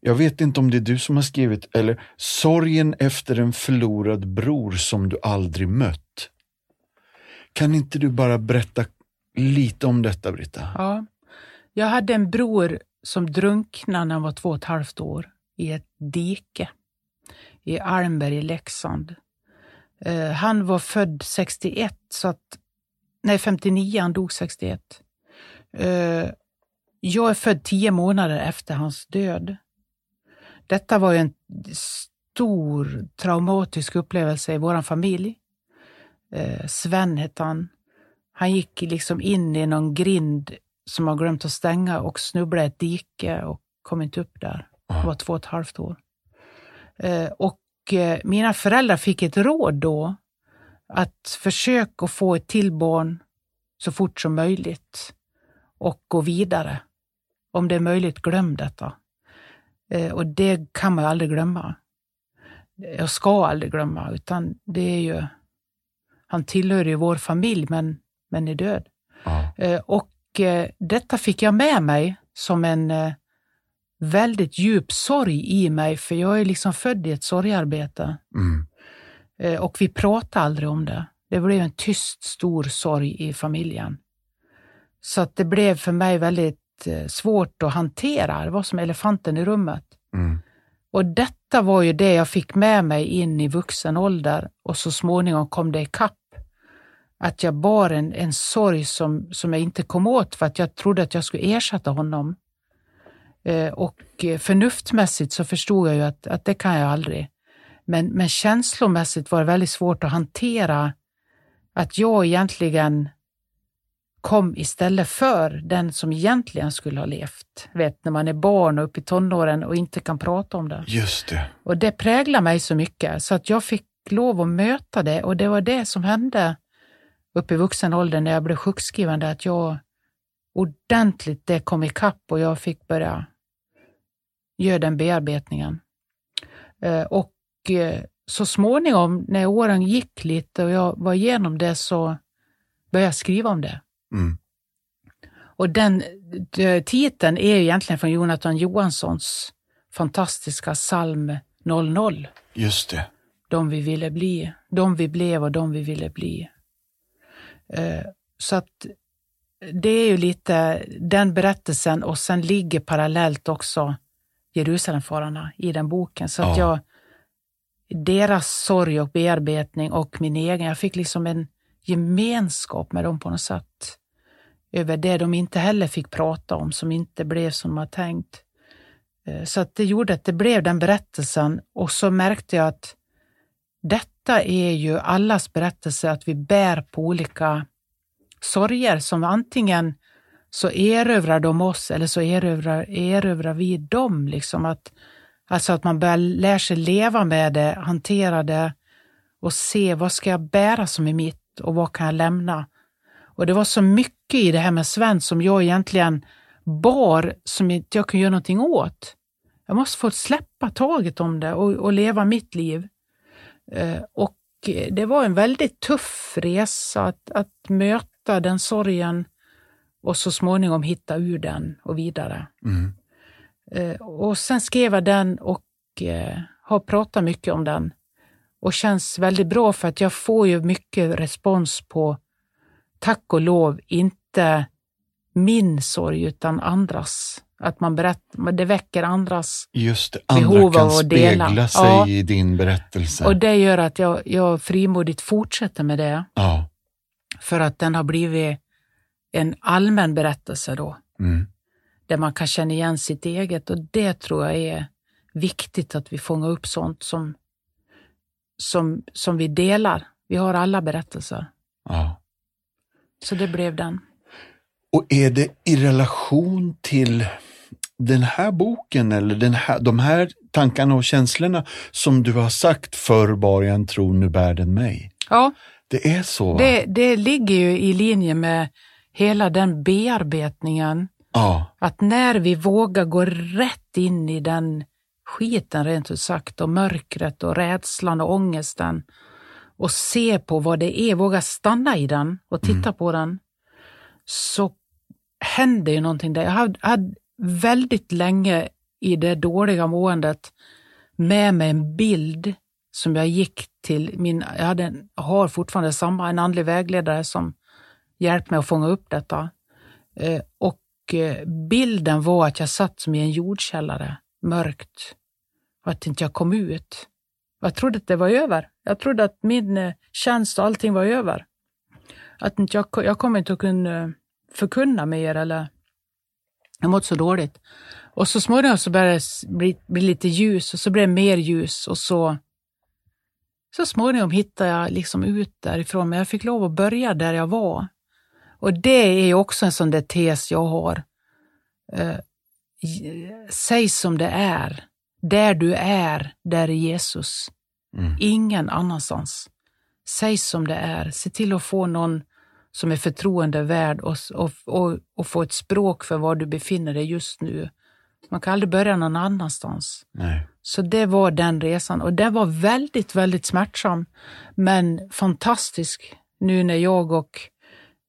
Jag vet inte om det är du som har skrivit, eller sorgen efter en förlorad bror som du aldrig mött. Kan inte du bara berätta lite om detta, Britta? Ja. Jag hade en bror som drunknade när han var två och ett halvt år i ett dike i Almberg i Leksand. Eh, han var född 61, så att, nej 59, han dog 61 jag är född tio månader efter hans död. Detta var en stor traumatisk upplevelse i vår familj. Eh, Sven hette han. Han gick liksom in i någon grind som man glömt att stänga och snubblade i ett dike och kom inte upp där. Han var två och ett halvt år. Eh, och eh, mina föräldrar fick ett råd då att försöka få ett till barn så fort som möjligt och gå vidare. Om det är möjligt, glöm detta. Eh, och det kan man ju aldrig glömma. Jag ska aldrig glömma, utan det är ju... Han tillhör ju vår familj, men, men är död. Eh, Och eh, detta fick jag med mig som en väldigt djup sorg i mig, för jag är liksom född i ett sorgarbete. Mm. Och vi pratade aldrig om det. Det blev en tyst, stor sorg i familjen. Så att det blev för mig väldigt svårt att hantera. Det var som elefanten i rummet. Mm. Och detta var ju det jag fick med mig in i vuxen ålder och så småningom kom det ikapp. Att jag bar en, en sorg som, som jag inte kom åt för att jag trodde att jag skulle ersätta honom. Eh, och eh, förnuftmässigt så förstod jag ju att, att det kan jag aldrig. Men, men känslomässigt var det väldigt svårt att hantera att jag egentligen kom istället för den som egentligen skulle ha levt. Vet, när man är barn och uppe i tonåren och inte kan prata om det. Just det. Och det präglar mig så mycket så att jag fick lov att möta det och det var det som hände uppe i vuxen ålder när jag blev sjukskriven, att jag ordentligt det kom ikapp och jag fick börja göra den bearbetningen. Eh, Och eh, så småningom när åren gick lite och jag var igenom det så började jag skriva om det. Mm. Och den titeln är ju egentligen från Jonathan Johanssons fantastiska psalm 00. Just det. De vi ville bli, de vi blev och de vi ville bli. Eh, så att det är ju lite den berättelsen och sen ligger parallellt också Jerusalemfararna i den boken. Så att jag, deras sorg och bearbetning och min egen, jag fick liksom en gemenskap med dem på något sätt. Över det de inte heller fick prata om, som inte blev som de hade tänkt. Eh, så att det gjorde att det blev den berättelsen och så märkte jag att detta är ju allas berättelse, att vi bär på olika sorger som antingen så erövrar de oss eller så erövrar, erövrar vi dem. Liksom att, alltså att man börjar lära sig leva med det, hantera det och se vad ska jag bära som är mitt och vad kan jag lämna? Och det var så mycket i det här med Sven som jag egentligen bar som inte jag kunde göra någonting åt. Jag måste få släppa taget om det och, och leva mitt liv. Eh, och det var en väldigt tuff resa att, att möta den sorgen och så småningom hitta ur den och vidare. Mm. Eh, och sen skrev jag den och eh, har pratat mycket om den och känns väldigt bra för att jag får ju mycket respons på, tack och lov, inte min sorg utan andras. Att man berättar, det väcker andras Just det, andra behov kan av att dela. spegla sig Ja. i din berättelse. Och det gör att jag, jag frimodigt fortsätter med det. ja. För att den har blivit en allmän berättelse då, Mm. där man kan känna igen sitt eget och det tror jag är viktigt att vi fångar upp sånt som, som, som vi delar. Vi har alla berättelser. ja. Så det blev den. Och är det i relation till den här boken eller den här, de här tankarna och känslorna som du har sagt förr bar jag en tro, nu bär den mig. Ja, Det är så va? det, det ligger ju i linje med hela den bearbetningen. Ja, Att när vi vågar gå rätt in i den skiten rent ut sagt och mörkret och rädslan och ångesten och se på vad det är, våga stanna i den och titta på den, så händer ju någonting där. Jag hade, hade väldigt länge i det dåliga måendet med mig en bild som jag gick till min, jag hade, en- har fortfarande samma, en andlig vägledare som hjälpt mig att fånga upp detta. Eh, och eh, bilden var att jag satt som i en jordkällare, mörkt, och att inte jag kom ut. Jag trodde att det var över. Jag trodde att min eh, tjänst och allting var över. Att inte jag, jag kommer inte att kunna eh, förkunna mer eller jag mådde så dåligt. Och så småningom så började det bli, bli lite ljus och så blev det mer ljus och så så småningom hittade jag liksom ut därifrån, men jag fick lov att börja där jag var. Och det är ju också en sån där tes jag har. Eh, säg som det är. Där du är, där är Jesus. Mm. Ingen annanstans. Säg som det är. Se till att få någon som är förtroende värd och, och, och, och få ett språk för var du befinner dig just nu. Man kan aldrig börja någon annanstans. nej. Så det var den resan och det var väldigt, väldigt smärtsam, men fantastisk nu när jag och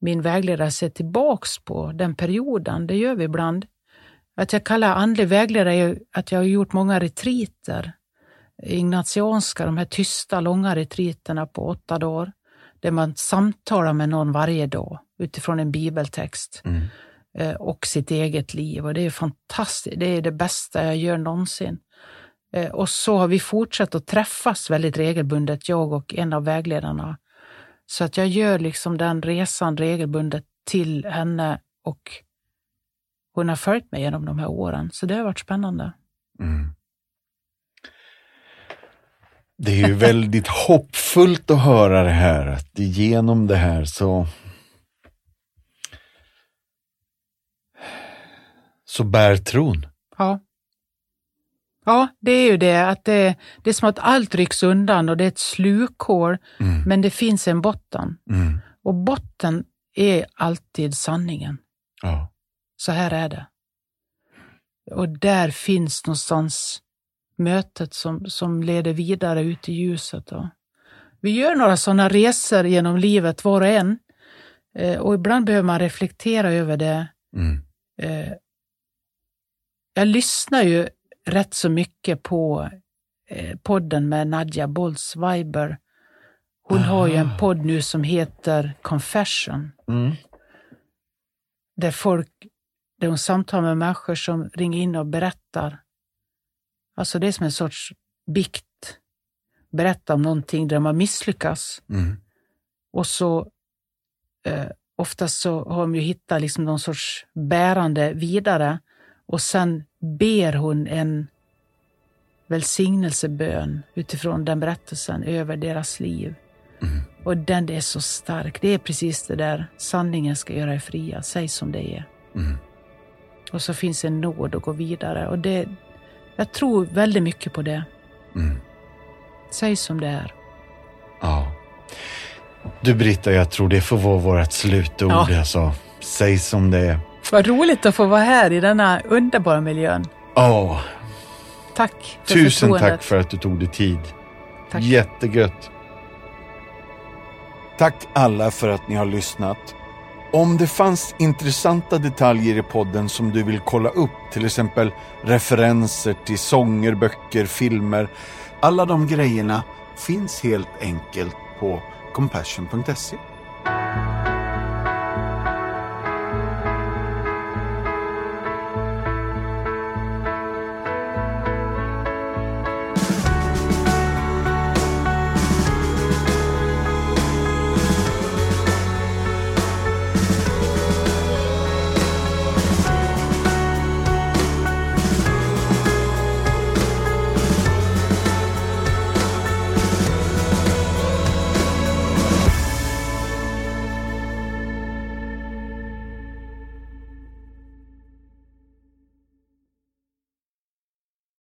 min vägledare ser tillbaks på den perioden. Det gör vi ibland. Att jag kallar andlig vägledare är att jag har gjort många retriter. Ignatianska, de här tysta, långa retriterna på åtta dagar, där man samtalar med någon varje dag utifrån en bibeltext Mm. eh, och sitt eget liv. Och det är fantastiskt. Det är det bästa jag gör någonsin. Eh, Och så har vi fortsatt att träffas väldigt regelbundet, jag och en av vägledarna. Så att jag gör liksom den resan regelbundet till henne och hon har följt mig genom de här åren. Så det har varit spännande. Mm. Det är ju väldigt hoppfullt att höra det här, att genom det här så så bär tron. Ja. Ja, det är ju det. Att det, det är som att allt rycks undan och det är ett slukhål, Mm. men det finns en botten. Mm. Och botten är alltid sanningen. Ja. Så här är det. Och där finns någonstans mötet som, som leder vidare ut i ljuset. Då. Vi gör några sådana resor genom livet var och en. Eh, och ibland behöver man reflektera över det. Mm. Eh, jag lyssnar ju rätt så mycket på eh, podden med Nadja Bolz Weiber. Hon har ju en Ah. podd nu som heter Confession. Mm. Där folk, där hon samtalar med människor som ringer in och berättar. Alltså det är som en sorts bikt. Berätta om någonting där de har misslyckats. Mm. Och så eh, oftast så har de ju hittat liksom någon sorts bärande vidare och sen ber hon en välsignelsebön utifrån den berättelsen över deras liv. Mm. Och den är så stark. Det är precis det där sanningen ska göra er fria. Säg som det är. Mm. Och så finns en nåd att gå vidare. Och det, jag tror väldigt mycket på det. Mm. Säg som det är. Ja. Du Britta, jag tror det får vara vårt slutord. Ja. Alltså. Säg som det är. Vad roligt att få vara här i denna underbara miljön. Ja, Tack för tusen förtroendet. tack för att du tog dig tid. Tack. Jättegött. Tack alla för att ni har lyssnat. Om det fanns intressanta detaljer i podden som du vill kolla upp, till exempel referenser till sånger, böcker, filmer. Alla de grejerna finns helt enkelt på compassion.se.